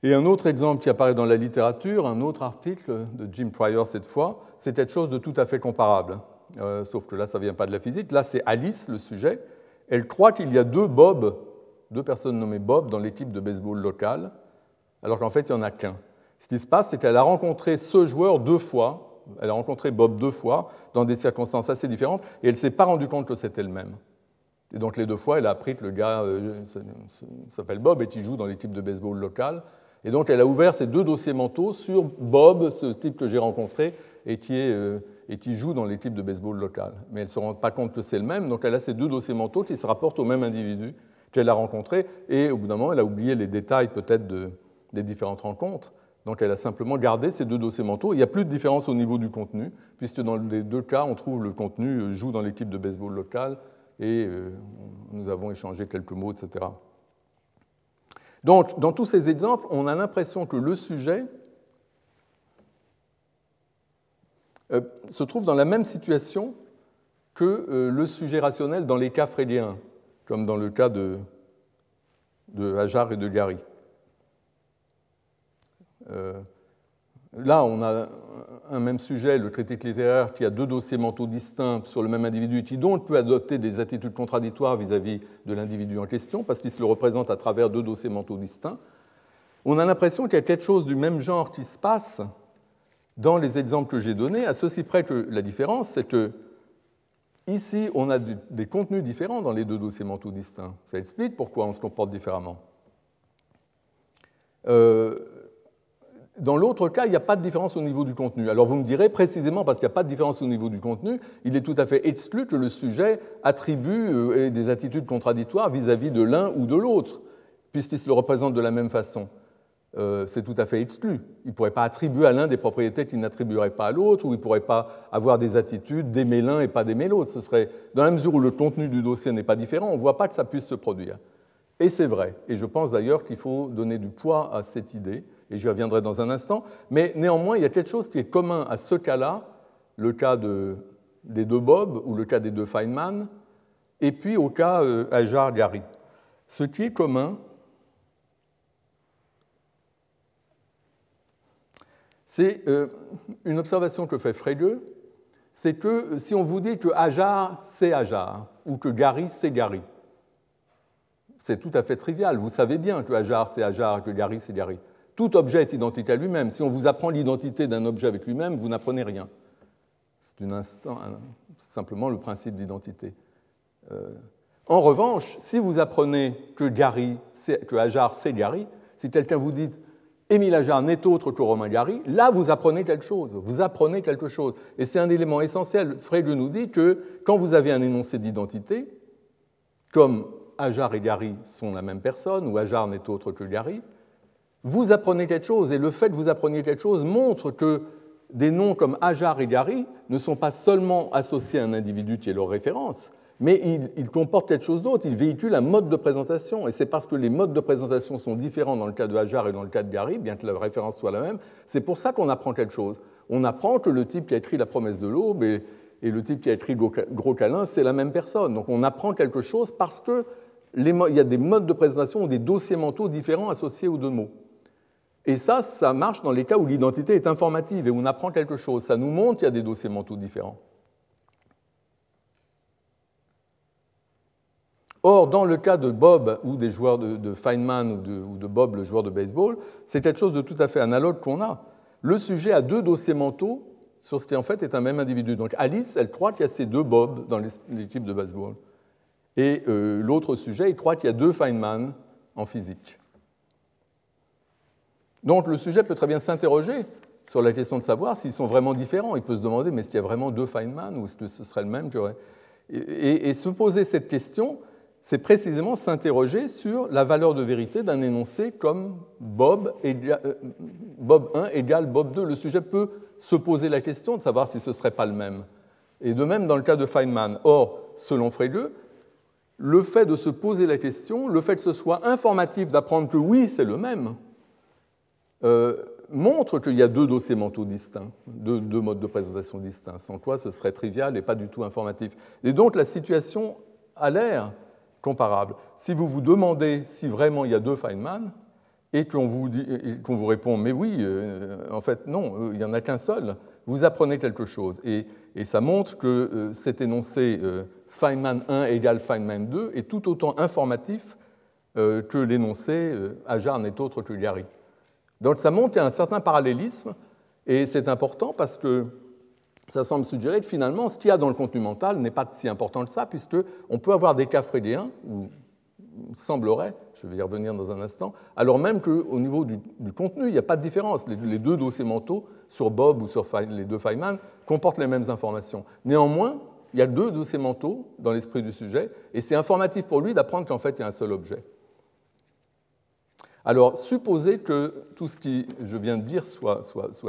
Et un autre exemple qui apparaît dans la littérature, un autre article de Jim Pryor cette fois, c'est quelque chose de tout à fait comparable. Euh, sauf que là, ça ne vient pas de la physique. Là, c'est Alice, le sujet. Elle croit qu'il y a deux Bob, deux personnes nommées Bob dans l'équipe de baseball locale, alors qu'en fait, il n'y en a qu'un. Ce qui se passe, c'est qu'elle a rencontré ce joueur deux fois, elle a rencontré Bob deux fois, dans des circonstances assez différentes, et elle ne s'est pas rendue compte que c'était le même. Et donc les deux fois, elle a appris que le gars euh, s'appelle Bob et qu'il joue dans l'équipe de baseball locale. Et donc elle a ouvert ces deux dossiers mentaux sur Bob, ce type que j'ai rencontré et qui, euh, joue dans l'équipe de baseball locale. Mais elle ne se rend pas compte que c'est le même, donc elle a ces deux dossiers mentaux qui se rapportent au même individu qu'elle a rencontré, et au bout d'un moment, elle a oublié les détails peut-être de, des différentes rencontres. Donc elle a simplement gardé ces deux dossiers mentaux. Il n'y a plus de différence au niveau du contenu, puisque dans les deux cas, on trouve le contenu euh, joue dans l'équipe de baseball locale, et euh, nous avons échangé quelques mots, etc. Donc, dans tous ces exemples, on a l'impression que le sujet euh, se trouve dans la même situation que le sujet rationnel dans les cas fréliens, comme dans le cas de, de Hajar et de Gary. Euh, Là, on a un même sujet, le critique littéraire, qui a deux dossiers mentaux distincts sur le même individu, qui donc peut adopter des attitudes contradictoires vis-à-vis de l'individu en question, parce qu'il se le représente à travers deux dossiers mentaux distincts. On a l'impression qu'il y a quelque chose du même genre qui se passe dans les exemples que j'ai donnés, à ceci près que la différence, c'est que ici, on a des contenus différents dans les deux dossiers mentaux distincts. Ça explique pourquoi on se comporte différemment. Euh, dans l'autre cas, il n'y a pas de différence au niveau du contenu. Alors vous me direz, précisément parce qu'il n'y a pas de différence au niveau du contenu, il est tout à fait exclu que le sujet attribue euh, des attitudes contradictoires vis-à-vis de l'un ou de l'autre, puisqu'il se le représente de la même façon. Euh, c'est tout à fait exclu. Il ne pourrait pas attribuer à l'un des propriétés qu'il n'attribuerait pas à l'autre, ou il ne pourrait pas avoir des attitudes d'aimer l'un et pas d'aimer l'autre. Ce serait, dans la mesure où le contenu du dossier n'est pas différent, on ne voit pas que ça puisse se produire. Et c'est vrai. Et je pense d'ailleurs qu'il faut donner du poids à cette idée et j'y reviendrai dans un instant, mais néanmoins, il y a quelque chose qui est commun à ce cas-là le cas des deux Bob ou le cas des deux Feynman, et puis au cas euh, Ajar-Gary. Ce qui est commun, c'est euh, une observation que fait Frege, c'est que si on vous dit que Ajar c'est Ajar, ou que Gary c'est Gary, c'est tout à fait trivial. Vous savez bien que Ajar c'est Ajar, que Gary c'est Gary. Tout objet est identique à lui-même. Si on vous apprend l'identité d'un objet avec lui-même, vous n'apprenez rien. C'est simplement le principe d'identité. Euh, en revanche, si vous apprenez que, Gary, que Ajar c'est Gary, si quelqu'un vous dit Émile Ajar n'est autre que Romain Gary, là vous apprenez quelque chose. Vous apprenez quelque chose. Et c'est un élément essentiel. Frege nous dit que quand vous avez un énoncé d'identité, comme Ajar et Gary sont la même personne, ou Ajar n'est autre que Gary, vous apprenez quelque chose. Et le fait que vous appreniez quelque chose montre que des noms comme Ajar et Gary ne sont pas seulement associés à un individu qui est leur référence, mais ils, comportent quelque chose d'autre, ils véhiculent un mode de présentation. Et c'est parce que les modes de présentation sont différents dans le cas de Hajar et dans le cas de Gary, bien que la référence soit la même, c'est pour ça qu'on apprend quelque chose. On apprend que le type qui a écrit La promesse de l'aube et, le type qui a écrit Gros câlin, c'est la même personne. Donc on apprend quelque chose parce qu'il y a des modes de présentation ou des dossiers mentaux différents associés aux deux mots. Et ça, ça marche dans les cas où l'identité est informative et où on apprend quelque chose. Ça nous montre qu'il y a des dossiers mentaux différents. Or, dans le cas de Bob ou des joueurs de, Feynman ou de, Bob, le joueur de baseball, c'est quelque chose de tout à fait analogue qu'on a. Le sujet a deux dossiers mentaux sur ce qui en fait est un même individu. Donc Alice, elle croit qu'il y a ces deux Bob dans l'équipe de baseball. Et euh, l'autre sujet, il croit qu'il y a deux Feynman en physique. Donc le sujet peut très bien s'interroger sur la question de savoir s'ils sont vraiment différents. Il peut se demander, mais s'il y a vraiment deux Feynman ou est-ce que ce serait le même et, se poser cette question, c'est précisément s'interroger sur la valeur de vérité d'un énoncé comme Bob, euh, Bob 1 égale Bob 2. Le sujet peut se poser la question de savoir si ce ne serait pas le même. Et de même dans le cas de Feynman. Or, selon Frege, le fait de se poser la question, le fait que ce soit informatif d'apprendre que oui, c'est le même, euh, montre qu'il y a deux dossiers mentaux distincts, deux, modes de présentation distincts, sans quoi ce serait trivial et pas du tout informatif. Et donc la situation a l'air comparable. Si vous vous demandez si vraiment il y a deux Feynman, et qu'on vous, répond mais oui, euh, en fait non, euh, il n'y en a qu'un seul, vous apprenez quelque chose. Et, ça montre que cet énoncé Feynman 1 égale Feynman 2 est tout autant informatif que l'énoncé Ajar n'est autre que Gary. Donc ça montre un certain parallélisme, et c'est important parce que ça semble suggérer que finalement, ce qu'il y a dans le contenu mental n'est pas si important que ça, puisqu'on peut avoir des cas frédéens, ou semblerait, je vais y revenir dans un instant, alors même qu'au niveau du, contenu, il n'y a pas de différence. Les, deux dossiers mentaux, sur Bob ou sur les deux Feynman, comportent les mêmes informations. Néanmoins, il y a deux dossiers mentaux dans l'esprit du sujet, et c'est informatif pour lui d'apprendre qu'en fait, il y a un seul objet. Alors, supposez que tout ce que je viens de dire soit,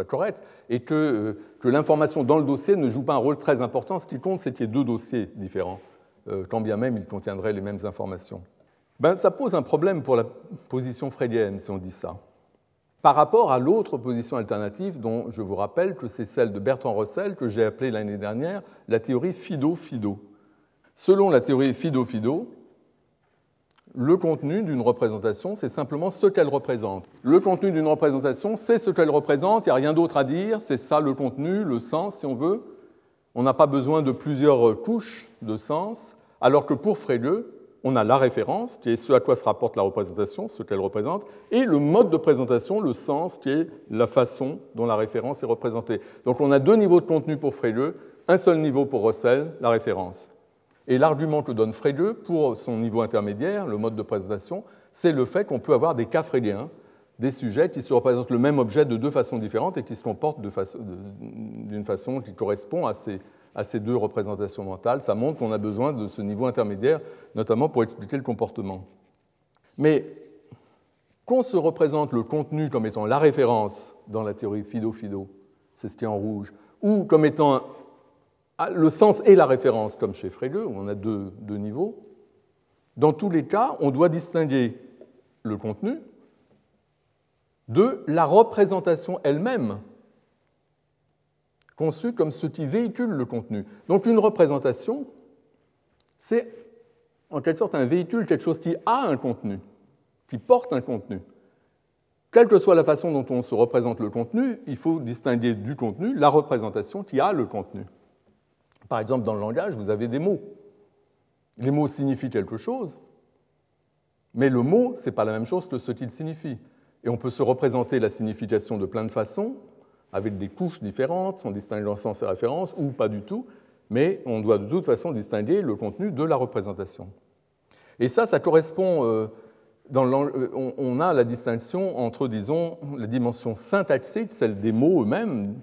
correct et euh, que, l'information dans le dossier ne joue pas un rôle très important. Ce qui compte, c'est qu'il y ait deux dossiers différents, euh, quand bien même ils contiendraient les mêmes informations. Ben, ça pose un problème pour la position freudienne, si on dit ça. Par rapport à l'autre position alternative, dont je vous rappelle que c'est celle de Bertrand Russell, que j'ai appelée l'année dernière la théorie Fido-Fido. Selon la théorie Fido-Fido, le contenu d'une représentation, c'est simplement ce qu'elle représente. Le contenu d'une représentation, c'est ce qu'elle représente, il n'y a rien d'autre à dire, c'est ça le contenu, le sens, si on veut. On n'a pas besoin de plusieurs couches de sens, alors que pour Frege, on a la référence, qui est ce à quoi se rapporte la représentation, ce qu'elle représente, et le mode de présentation, le sens, qui est la façon dont la référence est représentée. Donc on a deux niveaux de contenu pour Frege, un seul niveau pour Russell, la référence. Et l'argument que donne Frege pour son niveau intermédiaire, le mode de présentation, c'est le fait qu'on peut avoir des cas frégéens, des sujets qui se représentent le même objet de deux façons différentes et qui se comportent d'une façon qui correspond à ces, deux représentations mentales. Ça montre qu'on a besoin de ce niveau intermédiaire, notamment pour expliquer le comportement. Mais qu'on se représente le contenu comme étant la référence dans la théorie Fido-Fido, c'est ce qui est en rouge, ou comme étant le sens et la référence, comme chez Frege, où on a deux, niveaux. Dans tous les cas, on doit distinguer le contenu de la représentation elle-même. conçu comme ce qui véhicule le contenu. Donc une représentation, c'est en quelque sorte un véhicule, quelque chose qui a un contenu, qui porte un contenu. Quelle que soit la façon dont on se représente le contenu, il faut distinguer du contenu la représentation qui a le contenu. Par exemple, dans le langage, vous avez des mots. Les mots signifient quelque chose, mais le mot, ce n'est pas la même chose que ce qu'il signifie. Et on peut se représenter la signification de plein de façons, avec des couches différentes, en distinguant sens et référence, ou pas du tout, mais on doit de toute façon distinguer le contenu de la représentation. Et ça, ça correspond euh, euh, on, a la distinction entre, disons, la dimension syntaxique, celle des mots eux-mêmes,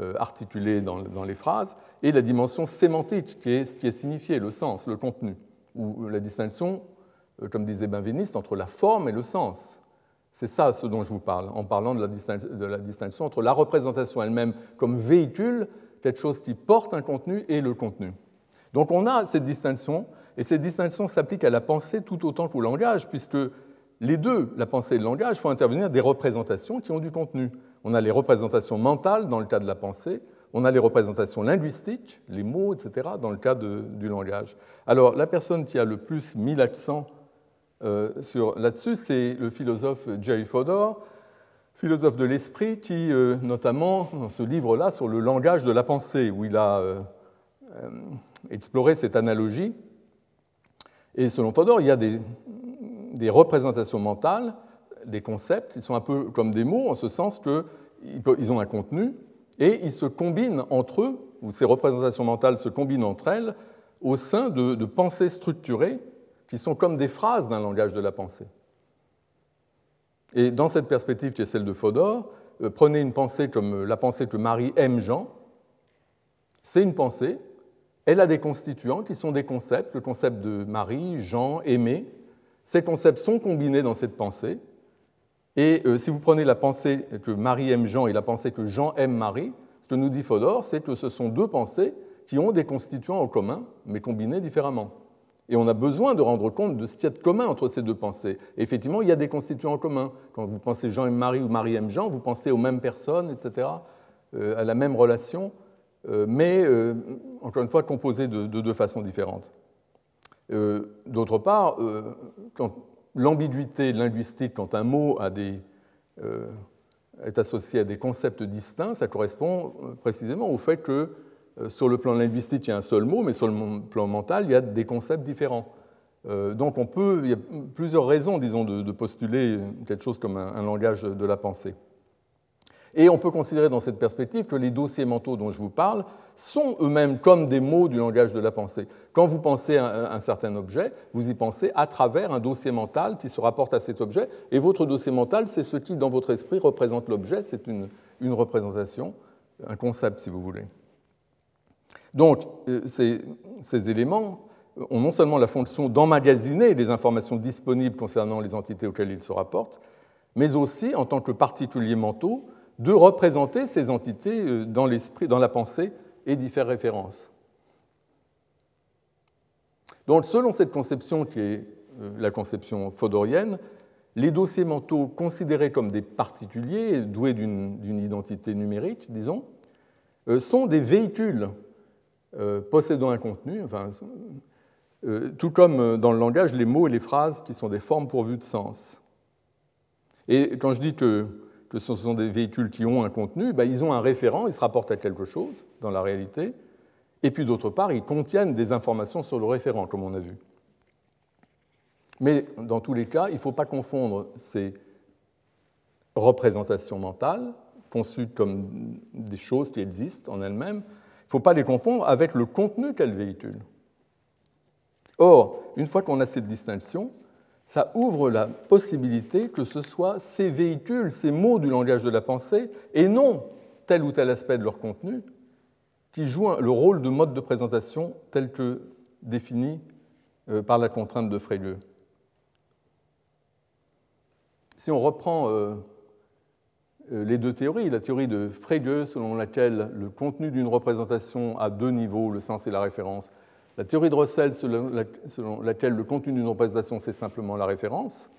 euh, articulés dans, les phrases, et la dimension sémantique, qui est ce qui est signifié, le sens, le contenu, ou la distinction, euh, comme disait Benveniste, entre la forme et le sens. C'est ça ce dont je vous parle, en parlant de la, de la distinction entre la représentation elle-même comme véhicule, quelque chose qui porte un contenu, et le contenu. Donc on a cette distinction et cette distinction s'applique à la pensée tout autant qu'au langage, puisque les deux, la pensée et le langage, font intervenir des représentations qui ont du contenu. On a les représentations mentales dans le cas de la pensée, on a les représentations linguistiques, les mots, etc., dans le cas du langage. Alors, la personne qui a le plus mis l'accent euh, là-dessus, c'est le philosophe Jerry Fodor, philosophe de l'esprit, qui, euh, notamment, dans ce livre-là, sur le langage de la pensée, où il a euh, exploré cette analogie, et selon Fodor, il y a des, représentations mentales, des concepts, ils sont un peu comme des mots, en ce sens qu'ils ont un contenu, et ils se combinent entre eux, ou ces représentations mentales se combinent entre elles, au sein de, de pensées structurées qui sont comme des phrases d'un langage de la pensée. Et dans cette perspective qui est celle de Fodor, euh, prenez une pensée comme la pensée que Marie aime Jean. C'est une pensée elle a des constituants qui sont des concepts, le concept de Marie, Jean, aimé. Ces concepts sont combinés dans cette pensée. Et euh, si vous prenez la pensée que Marie aime Jean et la pensée que Jean aime Marie, ce que nous dit Fodor, c'est que ce sont deux pensées qui ont des constituants en commun, mais combinés différemment. Et on a besoin de rendre compte de ce qu'il y a de commun entre ces deux pensées. effectivement, il y a des constituants en commun. Quand vous pensez Jean aime Marie ou Marie aime Jean, vous pensez aux mêmes personnes, etc., euh, à la même relation. Euh, mais encore une fois composé de, deux façons différentes. D'autre part, l'ambiguïté linguistique quand un mot est associé à des concepts distincts, ça correspond précisément au fait que sur le plan linguistique, il y a un seul mot, mais sur le plan mental, il y a des concepts différents. donc on peut, il y a plusieurs raisons, disons, de, postuler quelque chose comme un langage de la pensée. Et on peut considérer dans cette perspective que les dossiers mentaux dont je vous parle sont eux-mêmes comme des mots du langage de la pensée. Quand vous pensez à un certain objet, vous y pensez à travers un dossier mental qui se rapporte à cet objet, et votre dossier mental, c'est ce qui, dans votre esprit, représente l'objet, c'est une, représentation, un concept, si vous voulez. Donc, euh, ces, ces éléments ont non seulement la fonction d'emmagasiner les informations disponibles concernant les entités auxquelles ils se rapportent, mais aussi, en tant que particuliers mentaux, de représenter ces entités euh, dans l'esprit, dans la pensée et d'y faire référence. Donc, selon cette conception qui est euh, la conception fodorienne, les dossiers mentaux considérés comme des particuliers, doués d'une identité numérique, disons, euh, sont des véhicules possédant un contenu, tout comme dans le langage, les mots et les phrases qui sont des formes pourvues de sens. Et quand je dis que que ce sont des véhicules qui ont un contenu, ben, ils ont un référent, ils se rapportent à quelque chose dans la réalité, et puis d'autre part, ils contiennent des informations sur le référent, comme on a vu. Mais dans tous les cas, il ne faut pas confondre ces représentations mentales, conçues comme des choses qui existent en elles-mêmes, il ne faut pas les confondre avec le contenu qu'elles véhiculent. Or, une fois qu'on a cette distinction, ça ouvre la possibilité que ce soit ces véhicules, ces mots du langage de la pensée, et non tel ou tel aspect de leur contenu, qui jouent le rôle de mode de présentation tel que défini euh, par la contrainte de Frege. Si on reprend euh, euh, les deux théories, la théorie de Frege selon laquelle le contenu d'une représentation a deux niveaux, le sens et la référence, la théorie de Russell, selon laquelle le contenu d'une représentation, c'est simplement la référence.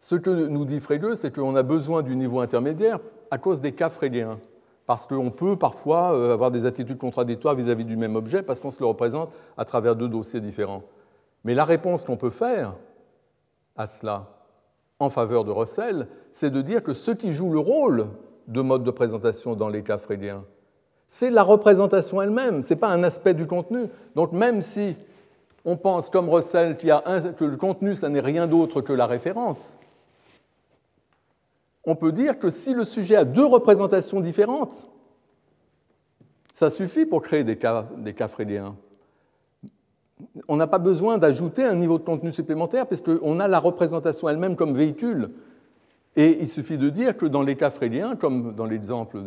Ce que nous dit Frege, c'est qu'on a besoin du niveau intermédiaire à cause des cas fréliens. Parce qu'on peut parfois euh, avoir des attitudes contradictoires vis-à-vis du même objet parce qu'on se le représente à travers deux dossiers différents. Mais la réponse qu'on peut faire à cela en faveur de Russell, c'est de dire que ce qui joue le rôle de mode de présentation dans les cas fréliens, c'est la représentation elle-même, ce n'est pas un aspect du contenu. Donc même si on pense comme Russell que le contenu, ça n'est rien d'autre que la référence, on peut dire que si le sujet a deux représentations différentes, ça suffit pour créer des cas, des. On n'a pas besoin d'ajouter un niveau de contenu supplémentaire puisqu'on a la représentation elle-même comme véhicule. Et il suffit de dire que dans les cas fréliens, comme dans les exemples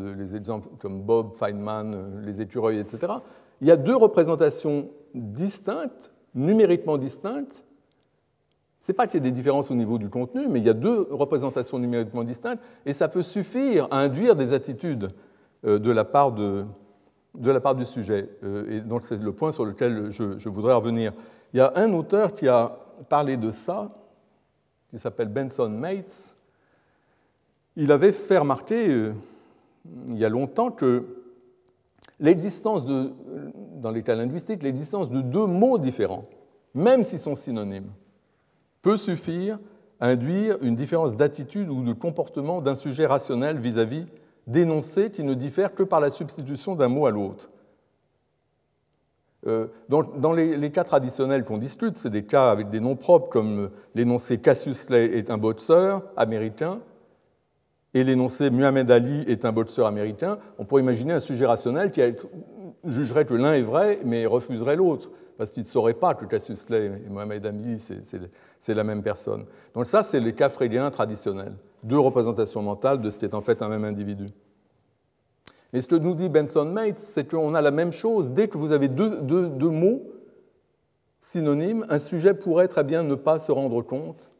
comme Bob, Feynman, les écureuils, etc., il y a deux représentations distinctes, numériquement distinctes, ce n'est pas qu'il y ait des différences au niveau du contenu, mais il y a deux représentations numériquement distinctes, et ça peut suffire à induire des attitudes euh, de la part, de, de la part du sujet. Euh, et donc c'est le point sur lequel je, je, voudrais revenir. Il y a un auteur qui a parlé de ça, qui s'appelle Benson Mates. Il avait fait remarquer, euh, il y a longtemps, que l'existence de, dans les cas l'existence de deux mots différents, même s'ils sont synonymes, peut suffire à induire une différence d'attitude ou de comportement d'un sujet rationnel vis-à-vis d'énoncés qui ne diffèrent que par la substitution d'un mot à l'autre. Euh, dans, les, cas traditionnels qu'on discute, c'est des cas avec des noms propres, comme l'énoncé Cassius est un boxeur américain et l'énoncé Muhammad Ali est un boxeur américain. On pourrait imaginer un sujet rationnel qui jugerait que l'un est vrai mais refuserait l'autre parce qu'il ne saurait pas que Cassius Clay et Mohamed Ami, c'est la même personne. Donc ça, c'est les cas fréliens traditionnels, deux représentations mentales de ce qui est en fait un même individu. Et ce que nous dit Benson Mates, c'est qu'on a la même chose. Dès que vous avez deux mots synonymes, un sujet pourrait très bien ne pas se rendre compte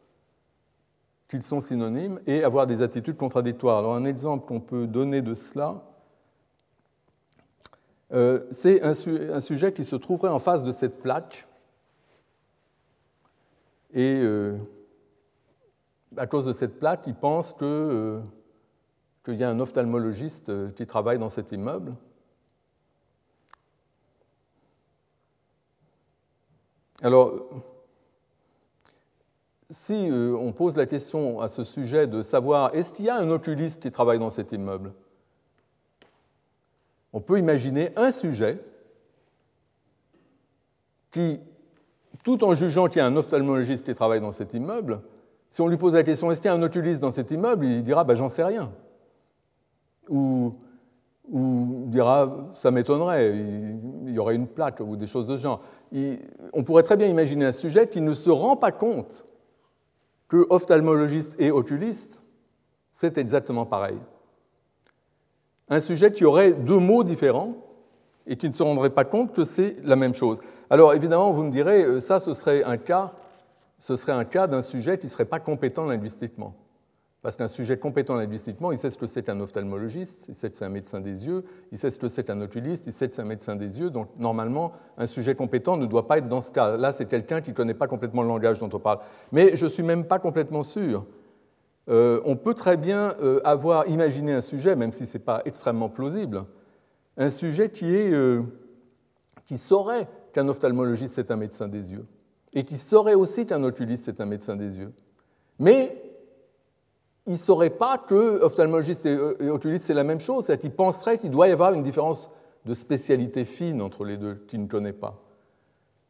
qu'ils sont synonymes et avoir des attitudes contradictoires. Alors un exemple qu'on peut donner de cela, euh, c'est un, sujet qui se trouverait en face de cette plaque. Et euh, à cause de cette plaque, il pense euh, qu'il y a un ophtalmologiste qui travaille dans cet immeuble. Alors, si on pose la question à ce sujet de savoir est-ce qu'il y a un oculiste qui travaille dans cet immeuble? On peut imaginer un sujet qui, tout en jugeant qu'il y a un ophtalmologiste qui travaille dans cet immeuble, si on lui pose la question est-ce qu'il y a un oculiste dans cet immeuble, il dira bah, j'en sais rien. Ou, ou dira ça m'étonnerait, il y aurait une plaque ou des choses de ce genre. on pourrait très bien imaginer un sujet qui ne se rend pas compte que ophtalmologiste et oculiste, c'est exactement pareil un sujet qui aurait deux mots différents et qui ne se rendrait pas compte que c'est la même chose. Alors évidemment, vous me direz, euh, ça, ce serait un cas, ce serait un cas d'un sujet qui ne serait pas compétent linguistiquement. Parce qu'un sujet compétent linguistiquement, il sait ce que c'est qu'un ophtalmologiste, il sait que c'est un médecin des yeux, il sait ce que c'est qu'un oculiste, il sait que c'est un médecin des yeux. Donc normalement, un sujet compétent ne doit pas être dans ce cas. Là, c'est quelqu'un qui ne connaît pas complètement le langage dont on parle. Mais je ne suis même pas complètement sûr euh, on peut très bien euh, avoir imaginé un sujet, même si ce n'est pas extrêmement plausible, un sujet qui, est, euh, qui saurait qu'un ophtalmologiste c'est un médecin des yeux, et qui saurait aussi qu'un oculiste c'est un médecin des yeux. Mais il ne saurait pas que ophtalmologiste et, oculiste c'est la même chose, c'est-à-dire qu'il penserait qu'il doit y avoir une différence de spécialité fine entre les deux qu'il ne connaît pas.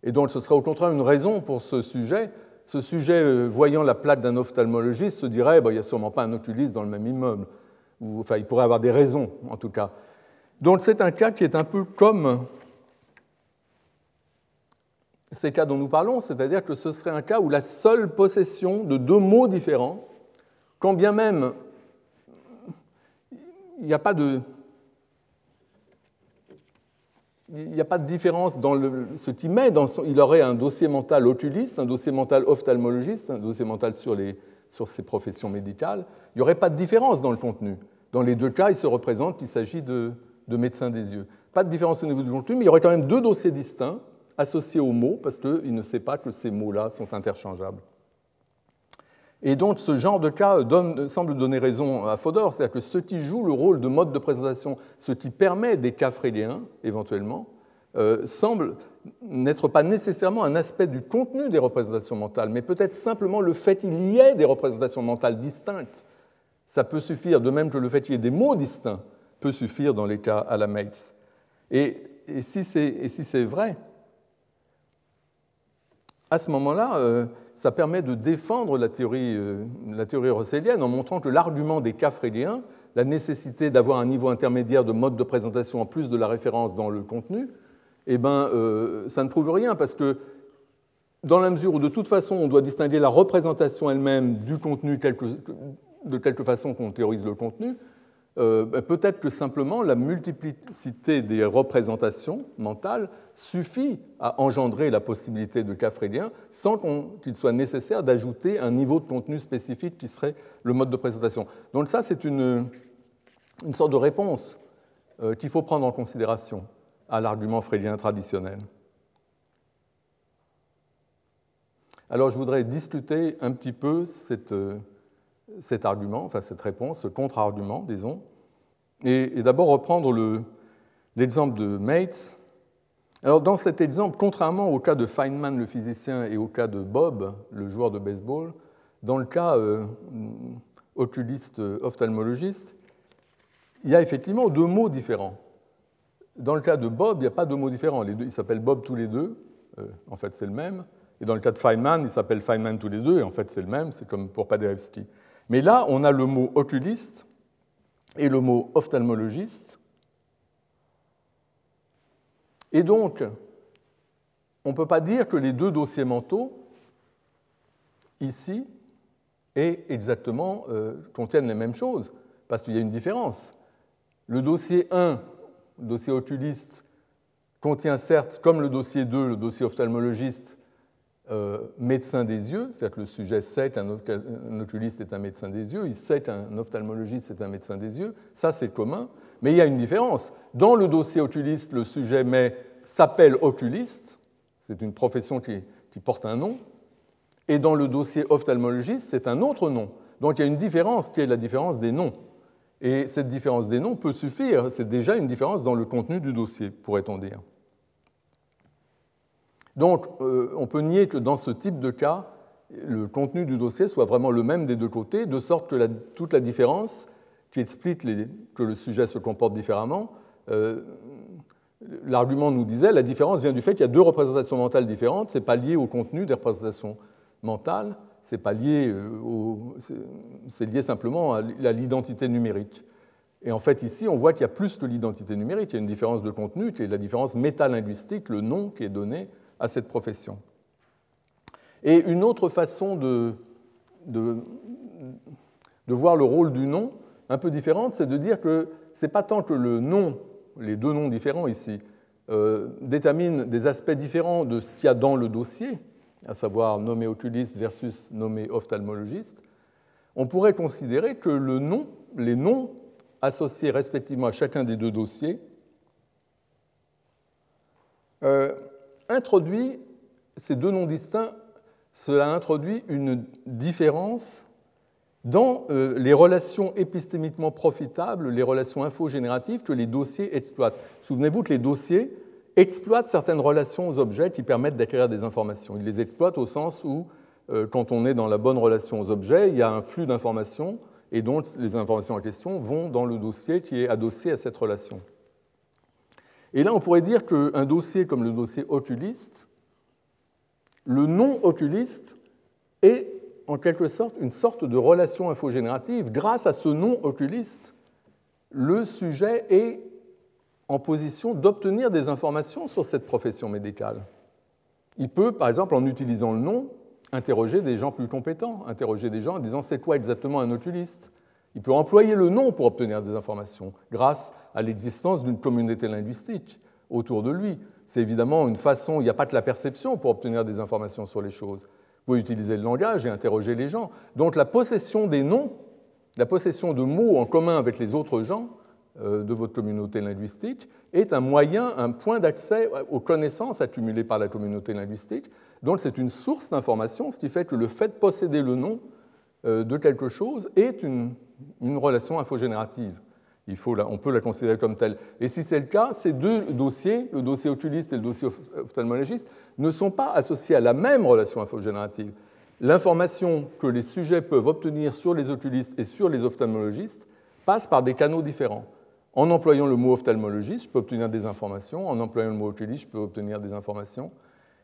Et donc ce serait au contraire une raison pour ce sujet ce sujet, euh, voyant la plaque d'un ophtalmologiste, se dirait bah, il n'y a sûrement pas un oculiste dans le même immeuble. Enfin, il pourrait avoir des raisons, en tout cas. Donc c'est un cas qui est un peu comme ces cas dont nous parlons, c'est-à-dire que ce serait un cas où la seule possession de deux mots différents, quand bien même il n'y a pas de, différence dans ce qu'il met. Il aurait un dossier mental oculiste, un dossier mental ophtalmologiste, un dossier mental sur ses professions médicales. Il n'y aurait pas de différence dans le contenu. Dans les deux cas, il se représente qu'il s'agit de, de médecins des yeux. Pas de différence au niveau du contenu, mais il y aurait quand même deux dossiers distincts associés aux mots, parce qu'il ne sait pas que ces mots-là sont interchangeables. Et donc ce genre de cas semble donner raison à Fodor, c'est-à-dire que ce qui joue le rôle de mode de présentation, ce qui permet des cas fréliens éventuellement, euh, semble n'être pas nécessairement un aspect du contenu des représentations mentales, mais peut-être simplement le fait qu'il y ait des représentations mentales distinctes. Ça peut suffire, de même que le fait qu'il y ait des mots distincts peut suffire dans les cas à la Mates. Et, si c'est vrai, à ce moment-là, euh, ça permet de défendre la théorie, euh, la théorie en montrant que l'argument des cas fréliens, la nécessité d'avoir un niveau intermédiaire de mode de présentation en plus de la référence dans le contenu, eh ben, euh, ça ne prouve rien parce que dans la mesure où de toute façon on doit distinguer la représentation elle-même du contenu de quelque façon qu'on théorise le contenu, peut-être que simplement la multiplicité des représentations mentales suffit à engendrer la possibilité de cas frélien sans qu'il soit nécessaire d'ajouter un niveau de contenu spécifique qui serait le mode de présentation. Donc ça, c'est une, une, sorte de réponse euh, qu'il faut prendre en considération à l'argument frélien traditionnel. Alors je voudrais discuter un petit peu cette, euh, cet argument, enfin cette réponse, ce contre-argument, disons, et, d'abord reprendre l'exemple de Mates. Alors dans cet exemple, contrairement au cas de Feynman le physicien et au cas de Bob le joueur de baseball, dans le cas euh, oculiste ophtalmologiste, il y a effectivement deux mots différents. Dans le cas de Bob, il n'y a pas de mots différents. Les deux, ils s'appellent Bob tous les deux. Euh, en fait, c'est le même. Et dans le cas de Feynman, ils s'appellent Feynman tous les deux. Et en fait, c'est le même. C'est comme pour Paderewski. Mais là, on a le mot oculiste et le mot ophtalmologiste. Et donc, on ne peut pas dire que les deux dossiers mentaux, ici, et exactement, euh, contiennent les mêmes choses, parce qu'il y a une différence. Le dossier 1 le dossier oculiste contient certes, comme le dossier 2, le dossier ophtalmologiste, médecin des yeux, c'est-à-dire que le sujet sait qu'un oculiste est un médecin des yeux, il sait qu'un ophtalmologiste est un médecin des yeux, ça c'est commun, mais il y a une différence. Dans le dossier oculiste, le sujet s'appelle oculiste, c'est une profession qui, qui porte un nom, et dans le dossier ophtalmologiste, c'est un autre nom. Donc il y a une différence qui est la différence des noms. Et cette différence des noms peut suffire, c'est déjà une différence dans le contenu du dossier, pourrait-on dire. Donc, euh, on peut nier que dans ce type de cas, le contenu du dossier soit vraiment le même des deux côtés, de sorte que toute la différence qui explique que le sujet se comporte différemment, euh, l'argument nous disait, la différence vient du fait qu'il y a deux représentations mentales différentes, ce n'est pas lié au contenu des représentations mentales, c'est pas lié euh, c'est lié simplement à l'identité numérique. Et en fait, ici, on voit qu'il y a plus que l'identité numérique, il y a une différence de contenu qui est la différence métalinguistique, le nom qui est donné à cette profession. Et une autre façon de, de, voir le rôle du nom, un peu différente, c'est de dire que ce n'est pas tant que le nom, les deux noms différents ici, euh, déterminent des aspects différents de ce qu'il y a dans le dossier, à savoir nommé oculiste versus nommé ophtalmologiste, on pourrait considérer que le nom, les noms associés respectivement à chacun des deux dossiers euh, introduit ces deux noms distincts, cela introduit une différence dans euh, les relations épistémiquement profitables, les relations infogénératives que les dossiers exploitent. Souvenez-vous que les dossiers exploitent certaines relations aux objets qui permettent d'acquérir des informations. Ils les exploitent au sens où, euh, quand on est dans la bonne relation aux objets, il y a un flux d'informations et donc les informations en question vont dans le dossier qui est adossé à cette relation. Et là, on pourrait dire qu'un dossier comme le dossier oculiste, le non oculiste est en quelque sorte une sorte de relation infogénérative. Grâce à ce non oculiste, le sujet est en position d'obtenir des informations sur cette profession médicale. Il peut, par exemple, en utilisant le nom, interroger des gens plus compétents, interroger des gens en disant c'est quoi exactement un oculiste Il peut employer le nom pour obtenir des informations grâce à l'existence d'une communauté linguistique autour de lui. C'est évidemment une façon, il n'y a pas que la perception pour obtenir des informations sur les choses. Vous pouvez utiliser le langage et interroger les gens. Donc la possession des noms, la possession de mots en commun avec les autres gens, euh, de votre communauté linguistique est un moyen, un point d'accès aux connaissances accumulées par la communauté linguistique. Donc c'est une source d'information, ce qui fait que le fait de posséder le nom de quelque chose est une, une relation infogénérative. Il faut on peut la considérer comme telle. Et si c'est le cas, ces deux dossiers, le dossier oculiste et le dossier ophtalmologiste, ne sont pas associés à la même relation infogénérative. L'information que les sujets peuvent obtenir sur les oculistes et sur les ophtalmologistes passe par des canaux différents. En employant le mot ophtalmologiste, je peux obtenir des informations. En employant le mot oculiste, je peux obtenir des informations.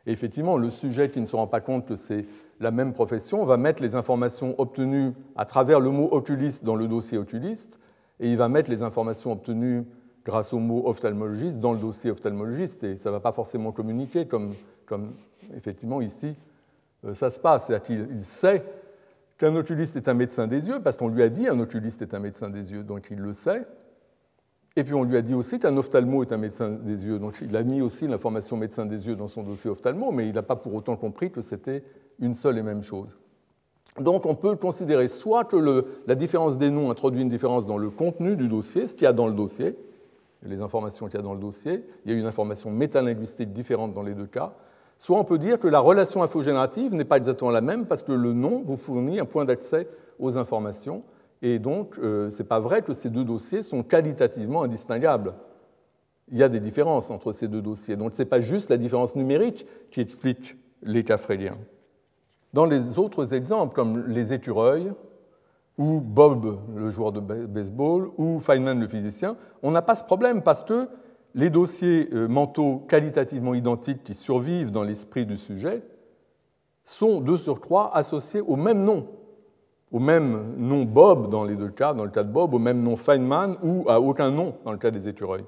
Et effectivement, le sujet qui ne se rend pas compte que c'est la même profession va mettre les informations obtenues à travers le mot oculiste dans le dossier oculiste et il va mettre les informations obtenues grâce au mot ophtalmologiste dans le dossier ophtalmologiste, et ça ne va pas forcément communiquer comme, effectivement ici euh, ça se passe. C'est-à-dire qu'il sait qu'un oculiste est un médecin des yeux, parce qu'on lui a dit un oculiste est un médecin des yeux, donc il le sait. Et puis on lui a dit aussi qu'un ophtalmo est un médecin des yeux, donc il a mis aussi l'information médecin des yeux dans son dossier ophtalmo, mais il n'a pas pour autant compris que c'était une seule et même chose. Donc on peut considérer soit que la différence des noms introduit une différence dans le contenu du dossier, ce qu'il y a dans le dossier, les informations qu'il y a dans le dossier, il y a une information métalinguistique différente dans les deux cas, soit on peut dire que la relation infogénérative n'est pas exactement la même parce que le nom vous fournit un point d'accès aux informations, et donc euh, ce n'est pas vrai que ces deux dossiers sont qualitativement indistinguables. Il y a des différences entre ces deux dossiers, donc ce n'est pas juste la différence numérique qui explique les cas fréliens. Dans les autres exemples, comme les écureuils, ou Bob, le joueur de baseball, ou Feynman, le physicien, on n'a pas ce problème parce que les dossiers euh, mentaux qualitativement identiques qui survivent dans l'esprit du sujet sont deux sur trois associés au même nom, au même nom Bob dans les deux cas, dans le cas de Bob, au même nom Feynman ou à aucun nom dans le cas des écureuils.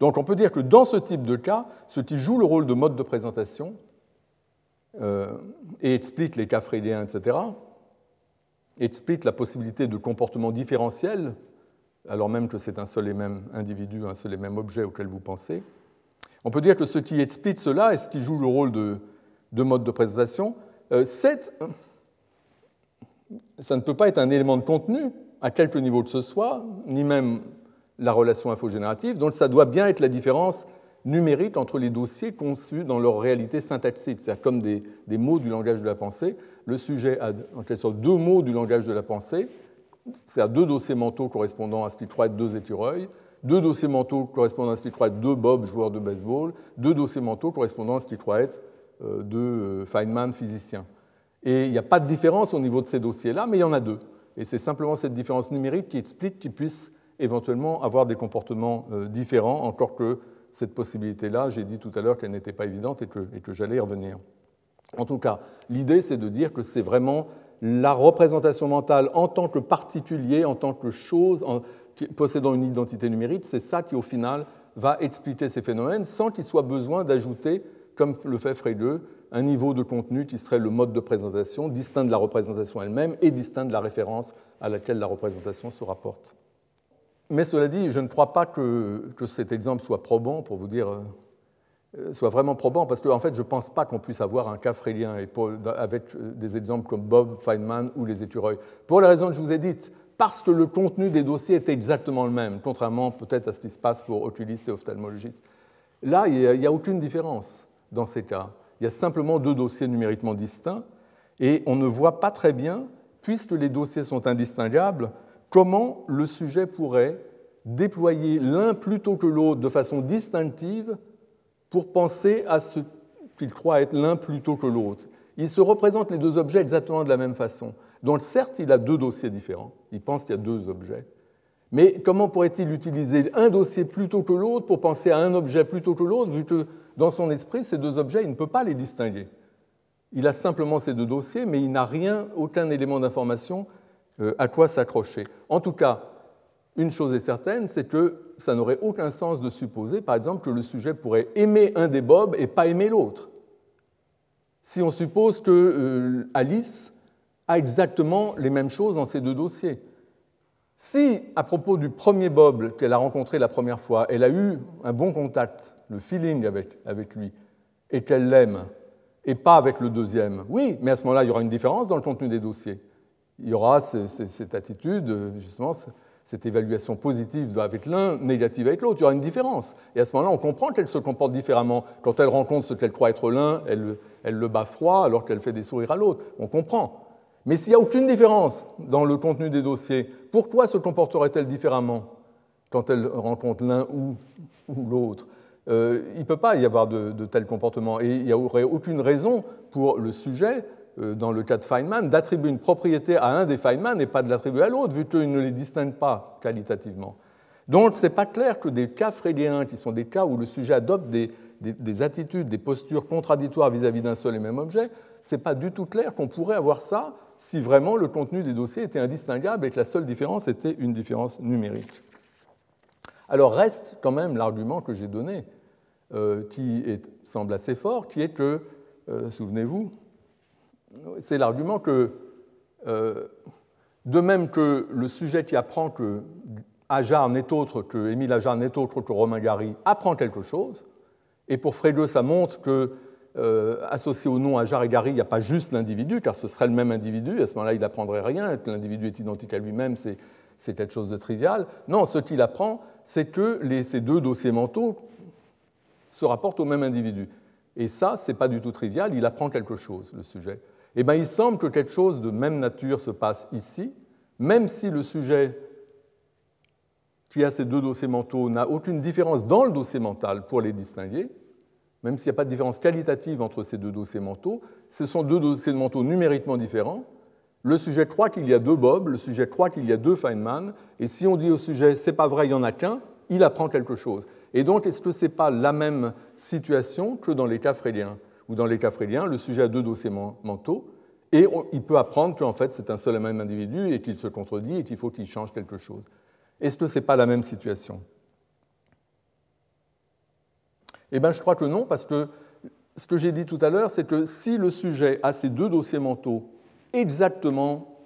Donc on peut dire que dans ce type de cas, ce qui joue le rôle de mode de présentation, euh, et explique les cas fréliens, etc., explique la possibilité de comportements différentiels, alors même que c'est un seul et même individu, un seul et même objet auquel vous pensez. On peut dire que ce qui explique cela et ce qui joue le rôle de, mode de présentation, euh, ça ne peut pas être un élément de contenu à quelque niveau que ce soit, ni même la relation infogénérative, donc ça doit bien être la différence numérique entre les dossiers conçus dans leur réalité syntaxique, c'est-à-dire comme des, mots du langage de la pensée. Le sujet a en quelque sorte deux mots du langage de la pensée, c'est-à-dire deux dossiers mentaux correspondant à ce qui croit être deux écureuils, deux dossiers mentaux correspondant à ce qui croit être deux Bob, joueurs de baseball, deux dossiers mentaux correspondant à ce qui croit être euh, deux euh, Feynman, physiciens. Et il n'y a pas de différence au niveau de ces dossiers-là, mais il y en a deux. Et c'est simplement cette différence numérique qui explique qu'ils puissent éventuellement avoir des comportements euh, différents, encore que cette possibilité-là, j'ai dit tout à l'heure qu'elle n'était pas évidente et que, j'allais y revenir. En tout cas, l'idée, c'est de dire que c'est vraiment la représentation mentale en tant que particulier, en tant que chose possédant une identité numérique, c'est ça qui, au final, va expliquer ces phénomènes sans qu'il soit besoin d'ajouter, comme le fait Frege, un niveau de contenu qui serait le mode de présentation, distinct de la représentation elle-même et distinct de la référence à laquelle la représentation se rapporte. Mais cela dit, je ne crois pas que, cet exemple soit probant, pour vous dire, euh, soit vraiment probant, parce qu'en en fait, je ne pense pas qu'on puisse avoir un cas frélien avec euh, des exemples comme Bob Feynman ou les écureuils. Pour la raison que je vous ai dite, parce que le contenu des dossiers est exactement le même, contrairement peut-être à ce qui se passe pour oculistes et ophtalmologistes. Là, il n'y a, aucune différence dans ces cas. Il y a simplement deux dossiers numériquement distincts, et on ne voit pas très bien, puisque les dossiers sont indistinguables, comment le sujet pourrait déployer l'un plutôt que l'autre de façon distinctive pour penser à ce qu'il croit être l'un plutôt que l'autre. Il se représente les deux objets exactement de la même façon. Donc certes, il a deux dossiers différents. Il pense qu'il y a deux objets. Mais comment pourrait-il utiliser un dossier plutôt que l'autre pour penser à un objet plutôt que l'autre, vu que dans son esprit, ces deux objets, il ne peut pas les distinguer Il a simplement ces deux dossiers, mais il n'a rien, aucun élément d'information euh, à quoi s'accrocher. En tout cas, une chose est certaine, c'est que ça n'aurait aucun sens de supposer, par exemple, que le sujet pourrait aimer un des Bob et pas aimer l'autre. Si on suppose que euh, Alice a exactement les mêmes choses dans ces deux dossiers. Si, à propos du premier Bob qu'elle a rencontré la première fois, elle a eu un bon contact, le feeling avec, lui, et qu'elle l'aime, et pas avec le deuxième, oui, mais à ce moment-là, il y aura une différence dans le contenu des dossiers il y aura cette attitude, justement, cette évaluation positive avec l'un, négative avec l'autre. Il y aura une différence. Et à ce moment-là, on comprend qu'elle se comporte différemment. Quand elle rencontre ce qu'elle croit être l'un, elle, le bat froid alors qu'elle fait des sourires à l'autre. On comprend. Mais s'il n'y a aucune différence dans le contenu des dossiers, pourquoi se comporterait-elle différemment quand elle rencontre l'un ou, l'autre? Euh, Il ne peut pas y avoir de, tels comportements. Et il n'y aurait aucune raison pour le sujet, euh, dans le cas de Feynman, d'attribuer une propriété à un des Feynman et pas de l'attribuer à l'autre, vu qu'il ne les distingue pas qualitativement. Donc, ce n'est pas clair que des cas fréliens, qui sont des cas où le sujet adopte des, des, attitudes, des postures contradictoires vis-à-vis d'un seul et même objet, ce n'est pas du tout clair qu'on pourrait avoir ça si vraiment le contenu des dossiers était indistinguable et que la seule différence était une différence numérique. Alors reste quand même l'argument que j'ai donné, euh, qui semble assez fort, qui est que, euh, souvenez-vous, c'est l'argument que, euh, de même que le sujet qui apprend que Ajar n'est autre que Émile Ajar n'est autre que Romain Gary apprend quelque chose, et pour Frege, ça montre que associé au nom à Jar et Gary, il n'y a pas juste l'individu, car ce serait le même individu, à ce moment-là, il n'apprendrait rien, que l'individu est identique à lui-même, c'est quelque chose de trivial. Non, ce qu'il apprend, c'est que ces deux dossiers mentaux se rapportent au même individu. Et ça, ce n'est pas du tout trivial, il apprend quelque chose, le sujet. Eh bien, il semble que quelque chose de même nature se passe ici, même si le sujet qui a ces deux dossiers mentaux n'a aucune différence dans le dossier mental pour les distinguer, même s'il n'y a pas de différence qualitative entre ces deux dossiers mentaux, ce sont deux dossiers mentaux numériquement différents. Le sujet croit qu'il y a deux Bob, le sujet croit qu'il y a deux Feynman, et si on dit au sujet c'est pas vrai, il n'y en a qu'un, il apprend quelque chose. Et donc, est-ce que ce n'est pas la même situation que dans les cas fréliens Ou dans les cas fréliens, le sujet a deux dossiers mentaux, et il peut apprendre qu'en fait c'est un seul et même individu et qu'il se contredit et qu'il faut qu'il change quelque chose. Est-ce que ce n'est pas la même situation? Eh bien, je crois que non, parce que ce que j'ai dit tout à l'heure, c'est que si le sujet a ces deux dossiers mentaux exactement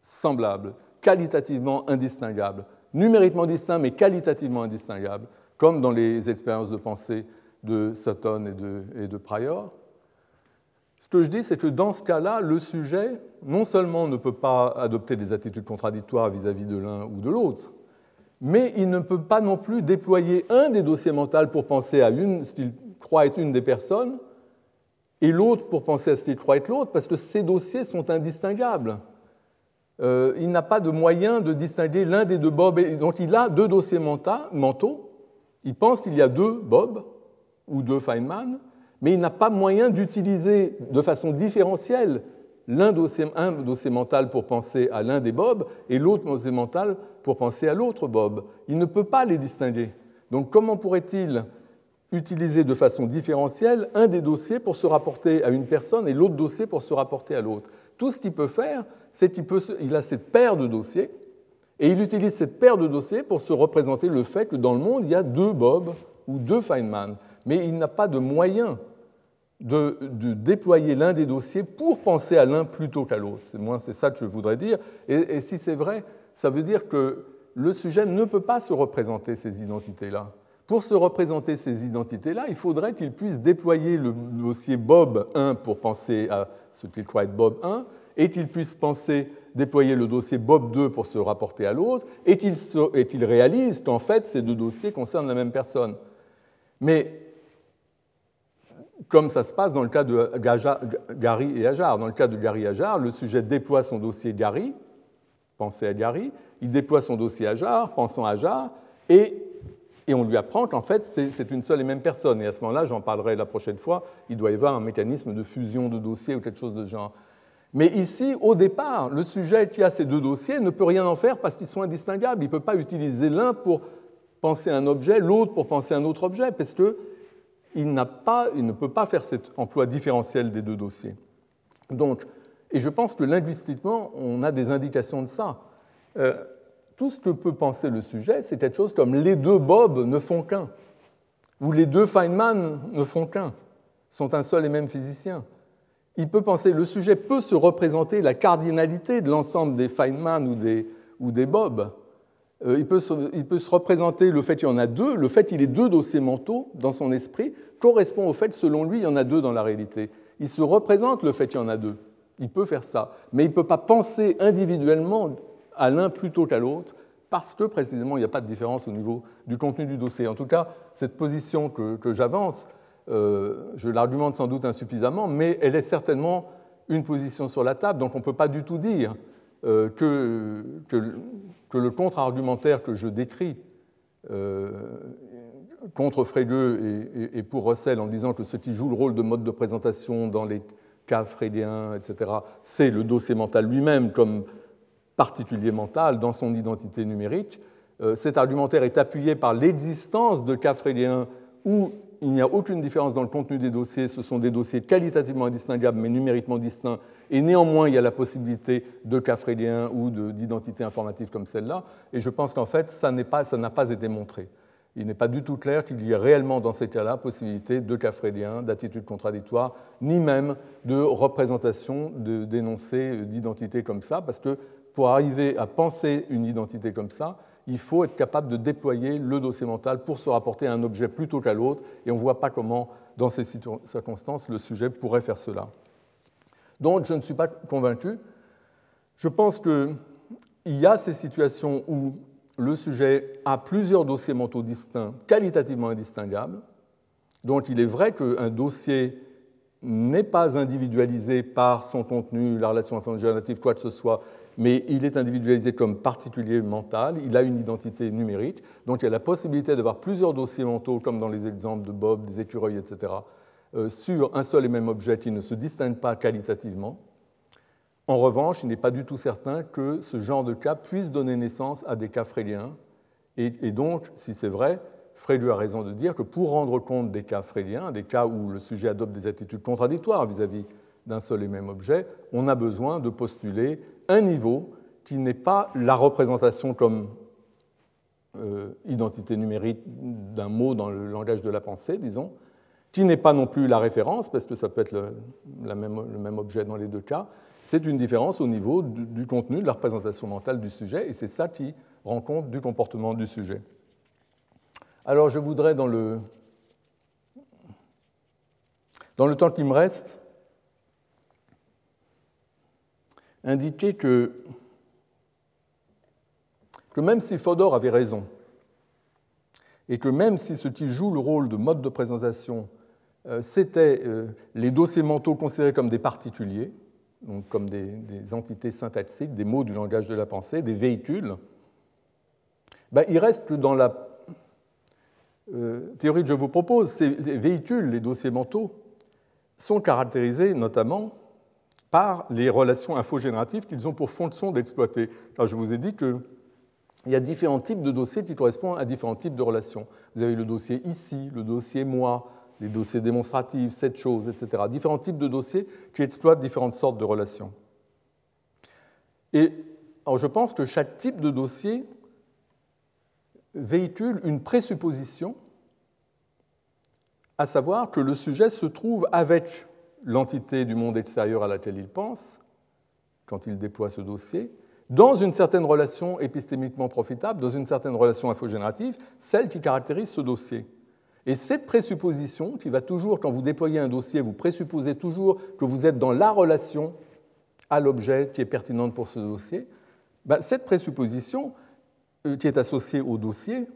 semblables, qualitativement indistinguables, numériquement distincts mais qualitativement indistinguables, comme dans les expériences de pensée de Sutton et de, et Pryor, ce que je dis, c'est que dans ce cas-là, le sujet, non seulement ne peut pas adopter des attitudes contradictoires vis-à-vis -vis de l'un ou de l'autre, mais il ne peut pas non plus déployer un des dossiers mentaux pour penser à une, ce qu'il croit être une des personnes, et l'autre pour penser à ce qu'il croit être l'autre, parce que ces dossiers sont indistinguables. Euh, il n'a pas de moyen de distinguer l'un des deux Bob. Donc il a deux dossiers mentaux. Il pense qu'il y a deux Bob ou deux Feynman, mais il n'a pas moyen d'utiliser de façon différentielle l'un dossier, un dossier mental pour penser à l'un des Bob et l'autre dossier mental pour penser à l'autre Bob. Il ne peut pas les distinguer. Donc comment pourrait-il utiliser de façon différentielle un des dossiers pour se rapporter à une personne et l'autre dossier pour se rapporter à l'autre? Tout ce qu'il peut faire, c'est qu'il il a cette paire de dossiers et il utilise cette paire de dossiers pour se représenter le fait que dans le monde, il y a deux Bob ou deux Feynman. Mais il n'a pas de moyen de, déployer l'un des dossiers pour penser à l'un plutôt qu'à l'autre. C'est c'est ça que je voudrais dire. Et, si c'est vrai, ça veut dire que le sujet ne peut pas se représenter ces identités-là. Pour se représenter ces identités-là, il faudrait qu'il puisse déployer le dossier Bob 1 pour penser à ce qu'il croit être Bob 1, et qu'il puisse penser déployer le dossier Bob 2 pour se rapporter à l'autre, et qu'il réalise qu'en fait ces deux dossiers concernent la même personne. Mais comme ça se passe dans le cas de Gary et Ajar. Dans le cas de Gary et Ajar, le sujet déploie son dossier Gary, pensez à Gary, il déploie son dossier Ajar, pensant à Ajar, et, et on lui apprend qu'en fait c'est une seule et même personne. Et à ce moment-là, j'en parlerai la prochaine fois, il doit y avoir un mécanisme de fusion de dossiers ou quelque chose de genre. Mais ici, au départ, le sujet qui a ces deux dossiers ne peut rien en faire parce qu'ils sont indistinguables. Il ne peut pas utiliser l'un pour penser un objet, l'autre pour penser un autre objet, parce que il, ne peut pas faire cet emploi différentiel des deux dossiers. Donc, et je pense que linguistiquement, on a des indications de ça. Euh, tout ce que peut penser le sujet, c'est quelque chose comme les deux Bob ne font qu'un, ou les deux Feynman ne font qu'un, sont un seul et même physicien. Il peut penser, le sujet peut se représenter la cardinalité de l'ensemble des Feynman ou des, ou des Bob, euh, il peut, se, représenter le fait qu'il y en a deux, le fait qu'il ait deux dossiers mentaux dans son esprit correspond au fait, selon lui, il y en a deux dans la réalité. Il se représente le fait qu'il y en a deux. Il peut faire ça. Mais il ne peut pas penser individuellement à l'un plutôt qu'à l'autre, parce que précisément, il n'y a pas de différence au niveau du contenu du dossier. En tout cas, cette position que, j'avance, euh, je l'argumente sans doute insuffisamment, mais elle est certainement une position sur la table, donc on ne peut pas du tout dire que, que, le contre-argumentaire que je décris contre Frege et, pour Russell en disant que ce qui joue le rôle de mode de présentation dans les cas freudien, etc., c'est le dossier mental lui-même comme particulier mental dans son identité numérique. Euh, cet argumentaire est appuyé par l'existence de cas fréliens où il n'y a aucune différence dans le contenu des dossiers, ce sont des dossiers qualitativement indistinguables mais numériquement distincts, et néanmoins il y a la possibilité de cas fréliens ou d'identités informatives comme celle-là, et je pense qu'en fait ça n'a pas, été montré. Il n'est pas du tout clair qu'il y ait réellement dans ces cas-là possibilité de cas fréliens, d'attitudes contradictoires, ni même de représentation d'énoncés d'identité comme ça, parce que pour arriver à penser une identité comme ça, il faut être capable de déployer le dossier mental pour se rapporter à un objet plutôt qu'à l'autre, et on ne voit pas comment, dans ces circonstances, le sujet pourrait faire cela. Donc je ne suis pas convaincu. Je pense qu'il y a ces situations où le sujet a plusieurs dossiers mentaux distincts, qualitativement indistinguables. Donc il est vrai qu'un dossier n'est pas individualisé par son contenu, la relation générative, quoi que ce soit, mais il est individualisé comme particulier mental, il a une identité numérique, donc il y a la possibilité d'avoir plusieurs dossiers mentaux, comme dans les exemples de Bob, des écureuils, etc., euh, sur un seul et même objet qui ne se distingue pas qualitativement. En revanche, il n'est pas du tout certain que ce genre de cas puisse donner naissance à des cas fréliens. Et, donc, si c'est vrai, Frege a raison de dire que pour rendre compte des cas fréliens, des cas où le sujet adopte des attitudes contradictoires vis-à-vis d'un seul et même objet, on a besoin de postuler un niveau qui n'est pas la représentation comme euh, identité numérique d'un mot dans le langage de la pensée, disons, qui n'est pas non plus la référence, parce que ça peut être le même objet dans les deux cas, c'est une différence au niveau du contenu, de la représentation mentale du sujet, et c'est ça qui rend compte du comportement du sujet. Alors je voudrais, dans le, dans le temps qui me reste, indiquer que, que même si Fodor avait raison, et que même si ce qui joue le rôle de mode de présentation, euh, c'était euh, les dossiers mentaux considérés comme des particuliers, donc comme des, entités syntaxiques, des mots du langage de la pensée, des véhicules, ben, il reste que dans la euh, théorie que je vous propose, ces véhicules, les dossiers mentaux, sont caractérisés notamment par les relations infogénératives qu'ils ont pour fonction d'exploiter. je vous ai dit qu'il y a différents types de dossiers qui correspondent à différents types de relations. Vous avez le dossier ici, le dossier moi, les dossiers démonstratifs, cette chose, etc. Différents types de dossiers qui exploitent différentes sortes de relations. Et je pense que chaque type de dossier véhicule une présupposition, à savoir que le sujet se trouve avec l'entité du monde extérieur à laquelle il pense, quand il déploie ce dossier, dans une certaine relation épistémiquement profitable, dans une certaine relation infogénérative, celle qui caractérise ce dossier. Et cette présupposition, qui va toujours, quand vous déployez un dossier, vous présupposez toujours que vous êtes dans la relation à l'objet qui est pertinente pour ce dossier, ben, cette présupposition euh, qui est associée au dossier,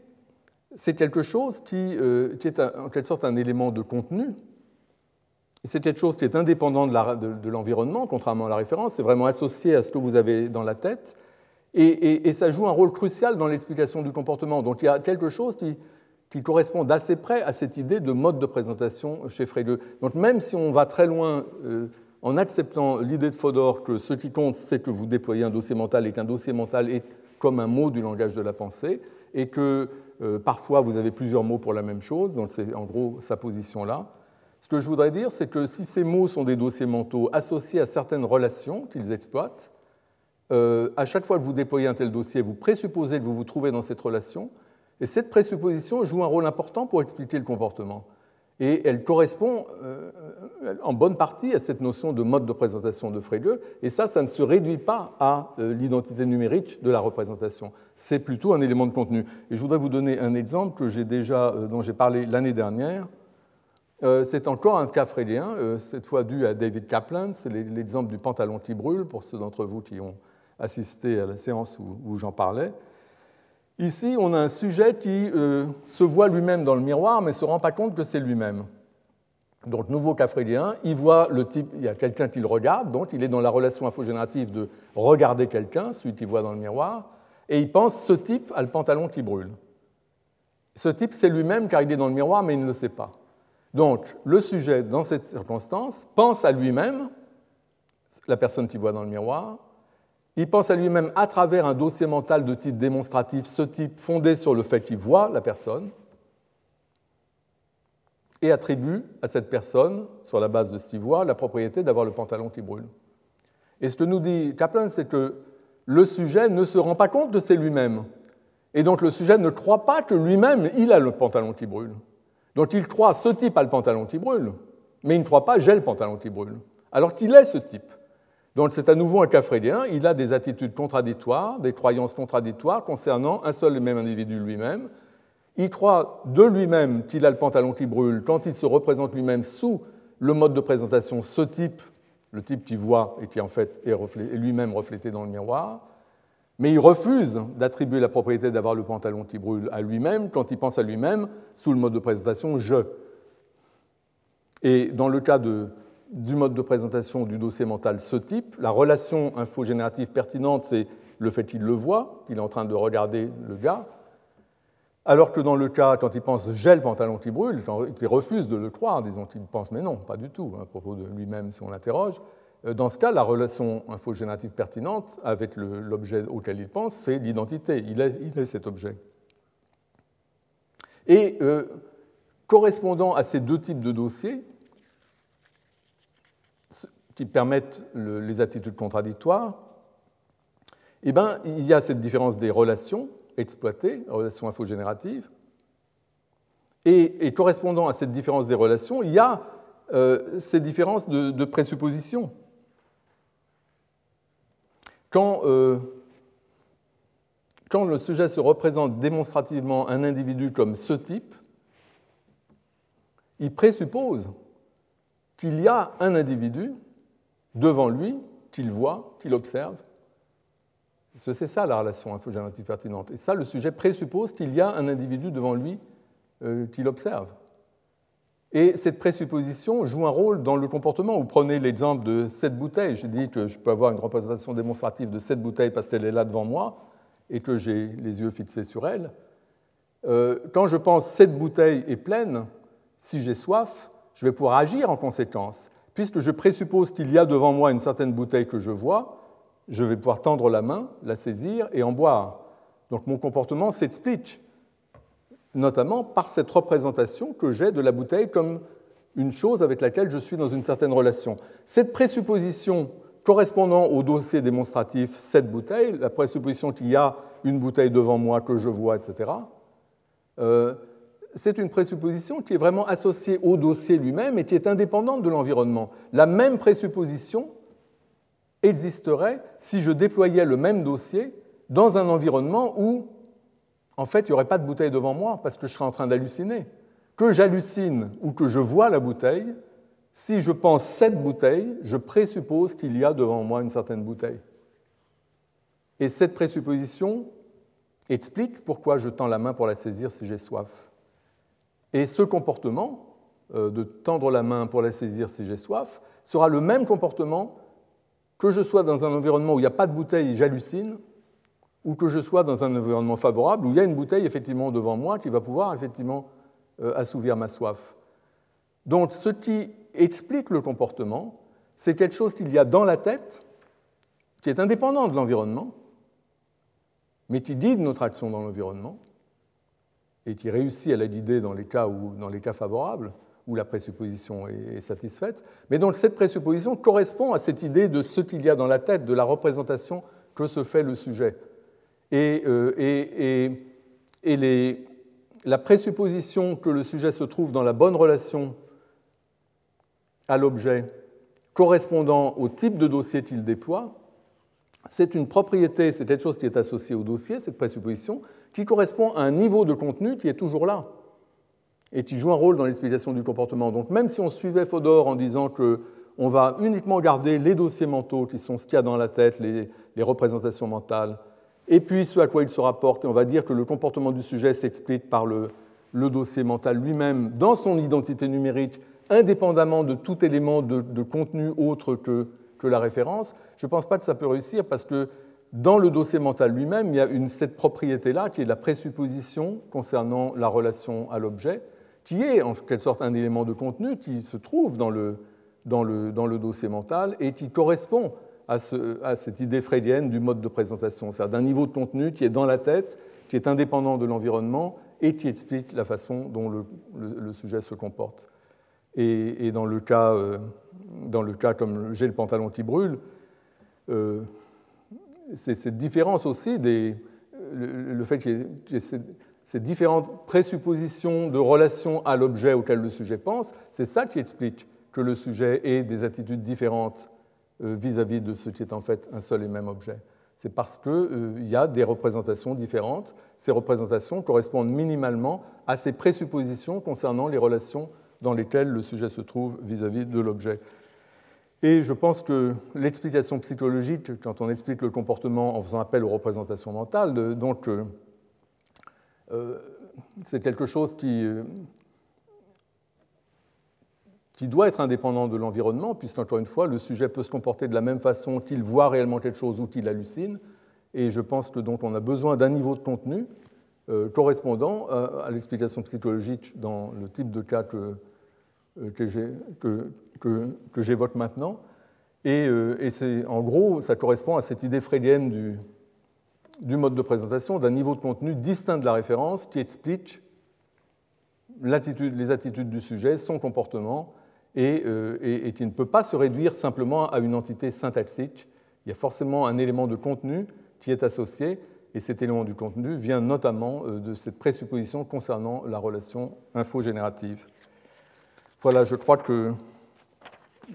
c'est quelque chose qui, euh, est en quelque sorte un élément de contenu. C'est quelque chose qui est indépendant de l'environnement, contrairement à la référence, c'est vraiment associé à ce que vous avez dans la tête, et, ça joue un rôle crucial dans l'explication du comportement. Donc il y a quelque chose qui, qui correspondent assez près à cette idée de mode de présentation chez Frege. Donc même si on va très loin euh, en acceptant l'idée de Fodor que ce qui compte, c'est que vous déployez un dossier mental et qu'un dossier mental est comme un mot du langage de la pensée, et que euh, parfois vous avez plusieurs mots pour la même chose, donc c'est en gros sa position là. Ce que je voudrais dire, c'est que si ces mots sont des dossiers mentaux associés à certaines relations qu'ils exploitent, euh, à chaque fois que vous déployez un tel dossier, vous présupposez que vous vous trouvez dans cette relation, et cette présupposition joue un rôle important pour expliquer le comportement. Et elle correspond euh, en bonne partie à cette notion de mode de présentation de Frege. Et ça, ça ne se réduit pas à euh, l'identité numérique de la représentation. C'est plutôt un élément de contenu. Et je voudrais vous donner un exemple que euh, dont j'ai parlé l'année dernière. C'est encore un cas frédien, cette fois dû à David Kaplan. C'est l'exemple du pantalon qui brûle, pour ceux d'entre vous qui ont assisté à la séance où j'en parlais. Ici, on a un sujet qui euh, se voit lui-même dans le miroir, mais ne se rend pas compte que c'est lui-même. Donc, nouveau cas il voit le type, il y a quelqu'un qui le regarde, donc il est dans la relation infogénérative de regarder quelqu'un, celui qu'il voit dans le miroir, et il pense ce type a le pantalon qui brûle. Ce type, c'est lui-même car il est dans le miroir, mais il ne le sait pas. Donc, le sujet, dans cette circonstance, pense à lui-même, la personne qui voit dans le miroir, il pense à lui-même à travers un dossier mental de type démonstratif, ce type fondé sur le fait qu'il voit la personne, et attribue à cette personne, sur la base de ce qu'il voit, la propriété d'avoir le pantalon qui brûle. Et ce que nous dit Kaplan, c'est que le sujet ne se rend pas compte de c'est lui-même. Et donc le sujet ne croit pas que lui-même, il a le pantalon qui brûle. Donc il croit ce type a le pantalon qui brûle, mais il ne croit pas j'ai le pantalon qui brûle, alors qu'il est ce type. Donc c'est à nouveau un cas il a des attitudes contradictoires, des croyances contradictoires concernant un seul et même individu lui-même. Il croit de lui-même qu'il a le pantalon qui brûle quand il se représente lui-même sous le mode de présentation ce type, le type qui voit et qui en fait est lui-même reflété dans le miroir. Mais il refuse d'attribuer la propriété d'avoir le pantalon qui brûle à lui-même quand il pense à lui-même sous le mode de présentation je. Et dans le cas du mode de présentation du dossier mental ce type, la relation infogénérative pertinente, c'est le fait qu'il le voit, qu'il est en train de regarder le gars, alors que dans le cas, quand il pense j'ai le pantalon qui brûle, il refuse de le croire, disons qu'il pense mais non, pas du tout, à propos de lui-même si on l'interroge, dans ce cas, la relation infogénérative pertinente avec l'objet auquel il pense, c'est l'identité. Il est, cet objet. Et euh, correspondant à ces deux types de dossiers, qui permettent les attitudes contradictoires, eh ben, il y a cette différence des relations exploitées, relations infogénératives, et, et, correspondant à cette différence des relations, il y a euh, ces différences de, de présuppositions. Euh, quand, le sujet se représente démonstrativement un individu comme ce type, il présuppose qu'il y a un individu devant lui qu'il voit, qu'il observe. C'est ça la relation infogénérative pertinente. Et ça, le sujet présuppose qu'il y a un individu devant lui euh, qu'il observe. Et cette présupposition joue un rôle dans le comportement. Vous prenez l'exemple de cette bouteille. J'ai dit que je peux avoir une représentation démonstrative de cette bouteille parce qu'elle est là devant moi et que j'ai les yeux fixés sur elle. Euh, quand je pense cette bouteille est pleine, si j'ai soif, je vais pouvoir agir en conséquence. Puisque je présuppose qu'il y a devant moi une certaine bouteille que je vois, je vais pouvoir tendre la main, la saisir et en boire. Donc mon comportement s'explique notamment par cette représentation que j'ai de la bouteille comme une chose avec laquelle je suis dans une certaine relation. Cette présupposition correspondant au dossier démonstratif, cette bouteille, la présupposition qu'il y a une bouteille devant moi que je vois, etc., euh, c'est une présupposition qui est vraiment associée au dossier lui-même et qui est indépendante de l'environnement. La même présupposition existerait si je déployais le même dossier dans un environnement où en fait, il n'y aurait pas de bouteille devant moi parce que je serais en train d'halluciner. Que j'hallucine ou que je vois la bouteille, si je pense cette bouteille, je présuppose qu'il y a devant moi une certaine bouteille. Et cette présupposition explique pourquoi je tends la main pour la saisir si j'ai soif. Et ce comportement, euh, de tendre la main pour la saisir si j'ai soif, sera le même comportement que je sois dans un environnement où il n'y a pas de bouteille et j'hallucine, ou que je sois dans un environnement favorable où il y a une bouteille effectivement devant moi qui va pouvoir effectivement euh, assouvir ma soif. Donc ce qui explique le comportement, c'est quelque chose qu'il y a dans la tête, qui est indépendant de l'environnement, mais qui guide notre action dans l'environnement, et qui réussit à la guider dans les cas, dans les cas favorables, où la présupposition est satisfaite. Mais donc cette présupposition correspond à cette idée de ce qu'il y a dans la tête, de la représentation que se fait le sujet et, euh, la présupposition que le sujet se trouve dans la bonne relation à l'objet correspondant au type de dossier qu'il déploie, c'est une propriété, c'est quelque chose qui est associé au dossier, cette présupposition, qui correspond à un niveau de contenu qui est toujours là et qui joue un rôle dans l'explication du comportement. Donc même si on suivait Fodor en disant qu'on va uniquement garder les dossiers mentaux qui sont ce qu'il y a dans la tête, les représentations mentales, et puis ce à quoi il se rapporte, on va dire que le comportement du sujet s'explique par le, dossier mental lui-même dans son identité numérique, indépendamment de tout élément de, contenu autre que, la référence, je ne pense pas que ça peut réussir parce que dans le dossier mental lui-même, il y a une, cette propriété-là qui est la présupposition concernant la relation à l'objet, qui est en quelque sorte un élément de contenu qui se trouve dans le dossier mental et qui correspond à, ce, à cette idée freudienne du mode de présentation, c'est-à-dire d'un niveau de contenu qui est dans la tête, qui est indépendant de l'environnement et qui explique la façon dont le, sujet se comporte. Et, dans, le cas, euh, dans le cas comme j'ai le pantalon qui brûle, euh, c'est cette différence aussi le, le fait qu'il y ait ces différentes présuppositions de relation à l'objet auquel le sujet pense, c'est ça qui explique que le sujet ait des attitudes différentes euh, vis-à-vis de ce qui est en fait un seul et même objet. C'est parce qu'il euh, y a des représentations différentes. Ces représentations correspondent minimalement à ces présuppositions concernant les relations dans lesquelles le sujet se trouve vis-à-vis de l'objet. Et je pense que l'explication psychologique, quand on explique le comportement en faisant appel aux représentations mentales, donc euh, c'est quelque chose qui, qui doit être indépendant de l'environnement, puisqu'encore une fois, le sujet peut se comporter de la même façon qu'il voit réellement quelque chose ou qu'il hallucine. Et je pense que donc on a besoin d'un niveau de contenu euh, correspondant à, l'explication psychologique dans le type de cas que, que, j'évoque maintenant. Et, c'est en gros, ça correspond à cette idée freudienne du, du mode de présentation d'un niveau de contenu distinct de la référence qui explique les attitudes du sujet, son comportement, euh, et, qui ne peut pas se réduire simplement à une entité syntaxique. Il y a forcément un élément de contenu qui est associé, et cet élément du contenu vient notamment euh, de cette présupposition concernant la relation infogénérative. Voilà, je crois que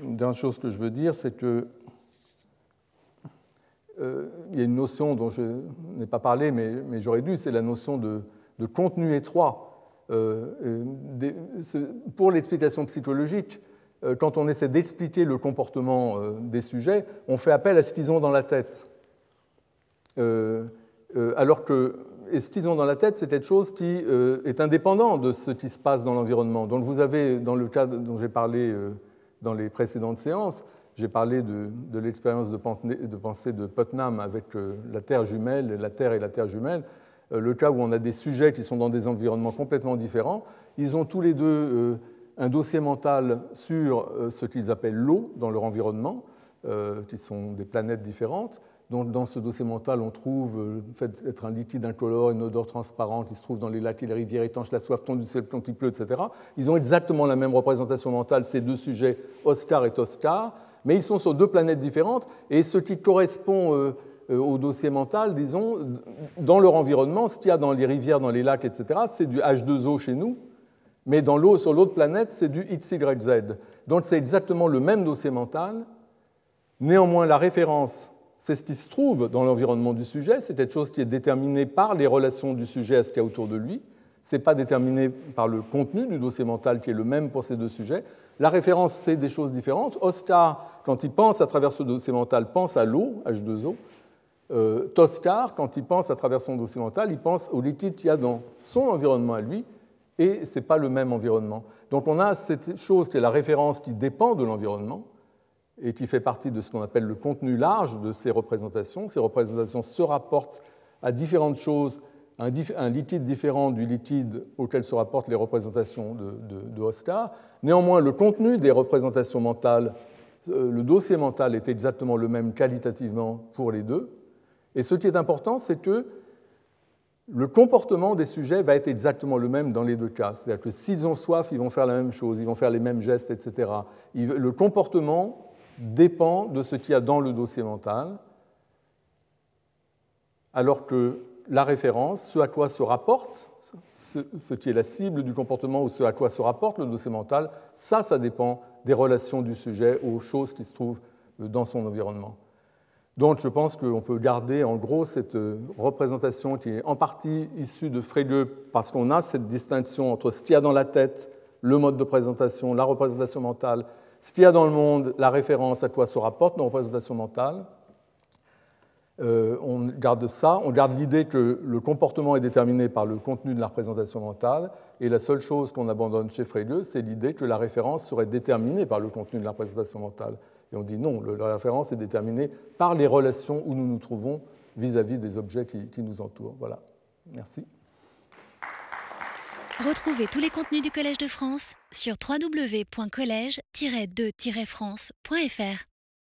une dernière chose que je veux dire, c'est que euh, il y a une notion dont je n'ai pas parlé, mais, j'aurais dû, c'est la notion de, contenu étroit. Pour l'explication psychologique, quand on essaie d'expliquer le comportement des sujets, on fait appel à ce qu'ils ont dans la tête. alors que ce qu'ils ont dans la tête, c'est quelque chose qui est indépendant de ce qui se passe dans l'environnement. Donc vous avez, dans le cas dont j'ai parlé dans les précédentes séances, j'ai parlé de, l'expérience de, pensée de Putnam avec euh, la Terre jumelle, la Terre et la Terre jumelle, euh, le cas où on a des sujets qui sont dans des environnements complètement différents. Ils ont tous les deux euh, un dossier mental sur ce qu'ils appellent l'eau dans leur environnement, qui sont des planètes différentes. Donc, dans ce dossier mental, on trouve le fait d'être un liquide incolore, une odeur transparente qui se trouve dans les lacs et les rivières, étanches, la soif, du ciel quand il pleut, etc. Ils ont exactement la même représentation mentale, ces deux sujets, Oscar et Toscar mais ils sont sur deux planètes différentes, et ce qui correspond euh, euh, au dossier mental, disons, dans leur environnement, ce qu'il y a dans les rivières, dans les lacs, etc., c'est du H2O chez nous, mais dans l'eau sur l'autre planète, c'est du XYZ. Donc c'est exactement le même dossier mental. Néanmoins, la référence, c'est ce qui se trouve dans l'environnement du sujet, c'est quelque chose qui est déterminé par les relations du sujet à ce qu'il y a autour de lui. Ce n'est pas déterminé par le contenu du dossier mental qui est le même pour ces deux sujets. La référence, c'est des choses différentes. Oscar, quand il pense à travers ce dossier mental, pense à l'eau, H2O. Euh, Toscar, quand il pense à travers son dossier mental, il pense au liquide qu'il y a dans son environnement à lui, et ce n'est pas le même environnement. Donc on a cette chose qui est la référence qui dépend de l'environnement, et qui fait partie de ce qu'on appelle le contenu large de ces représentations. Ces représentations se rapportent à différentes choses un, liquide différent du liquide auquel se rapportent les représentations de. Néanmoins, le contenu des représentations mentales, euh, le dossier mental est exactement le même qualitativement pour les deux. Et ce qui est important, c'est que le comportement des sujets va être exactement le même dans les deux cas. C'est-à-dire que s'ils ont soif, ils vont faire la même chose, ils vont faire les mêmes gestes, etc. Le comportement dépend de ce qu'il y a dans le dossier mental, alors que la référence, ce à quoi se rapporte, ce, qui est la cible du comportement ou ce à quoi se rapporte le dossier mental, ça, ça dépend des relations du sujet aux choses qui se trouvent dans son environnement. Donc je pense qu'on peut garder en gros cette euh, représentation qui est en partie issue de Frege parce qu'on a cette distinction entre ce qu'il y a dans la tête, le mode de présentation, la représentation mentale, ce qu'il y a dans le monde, la référence à quoi se rapporte nos représentations mentales, Euh, on garde ça, on garde l'idée que le comportement est déterminé par le contenu de la représentation mentale, et la seule chose qu'on abandonne chez Frege, c'est l'idée que la référence serait déterminée par le contenu de la représentation mentale. Et on dit non, la référence est déterminée par les relations où nous nous trouvons vis-à-vis des objets qui, qui nous entourent. Voilà. Merci. Retrouvez tous les contenus du Collège de France sur www.colège-2-france.fr.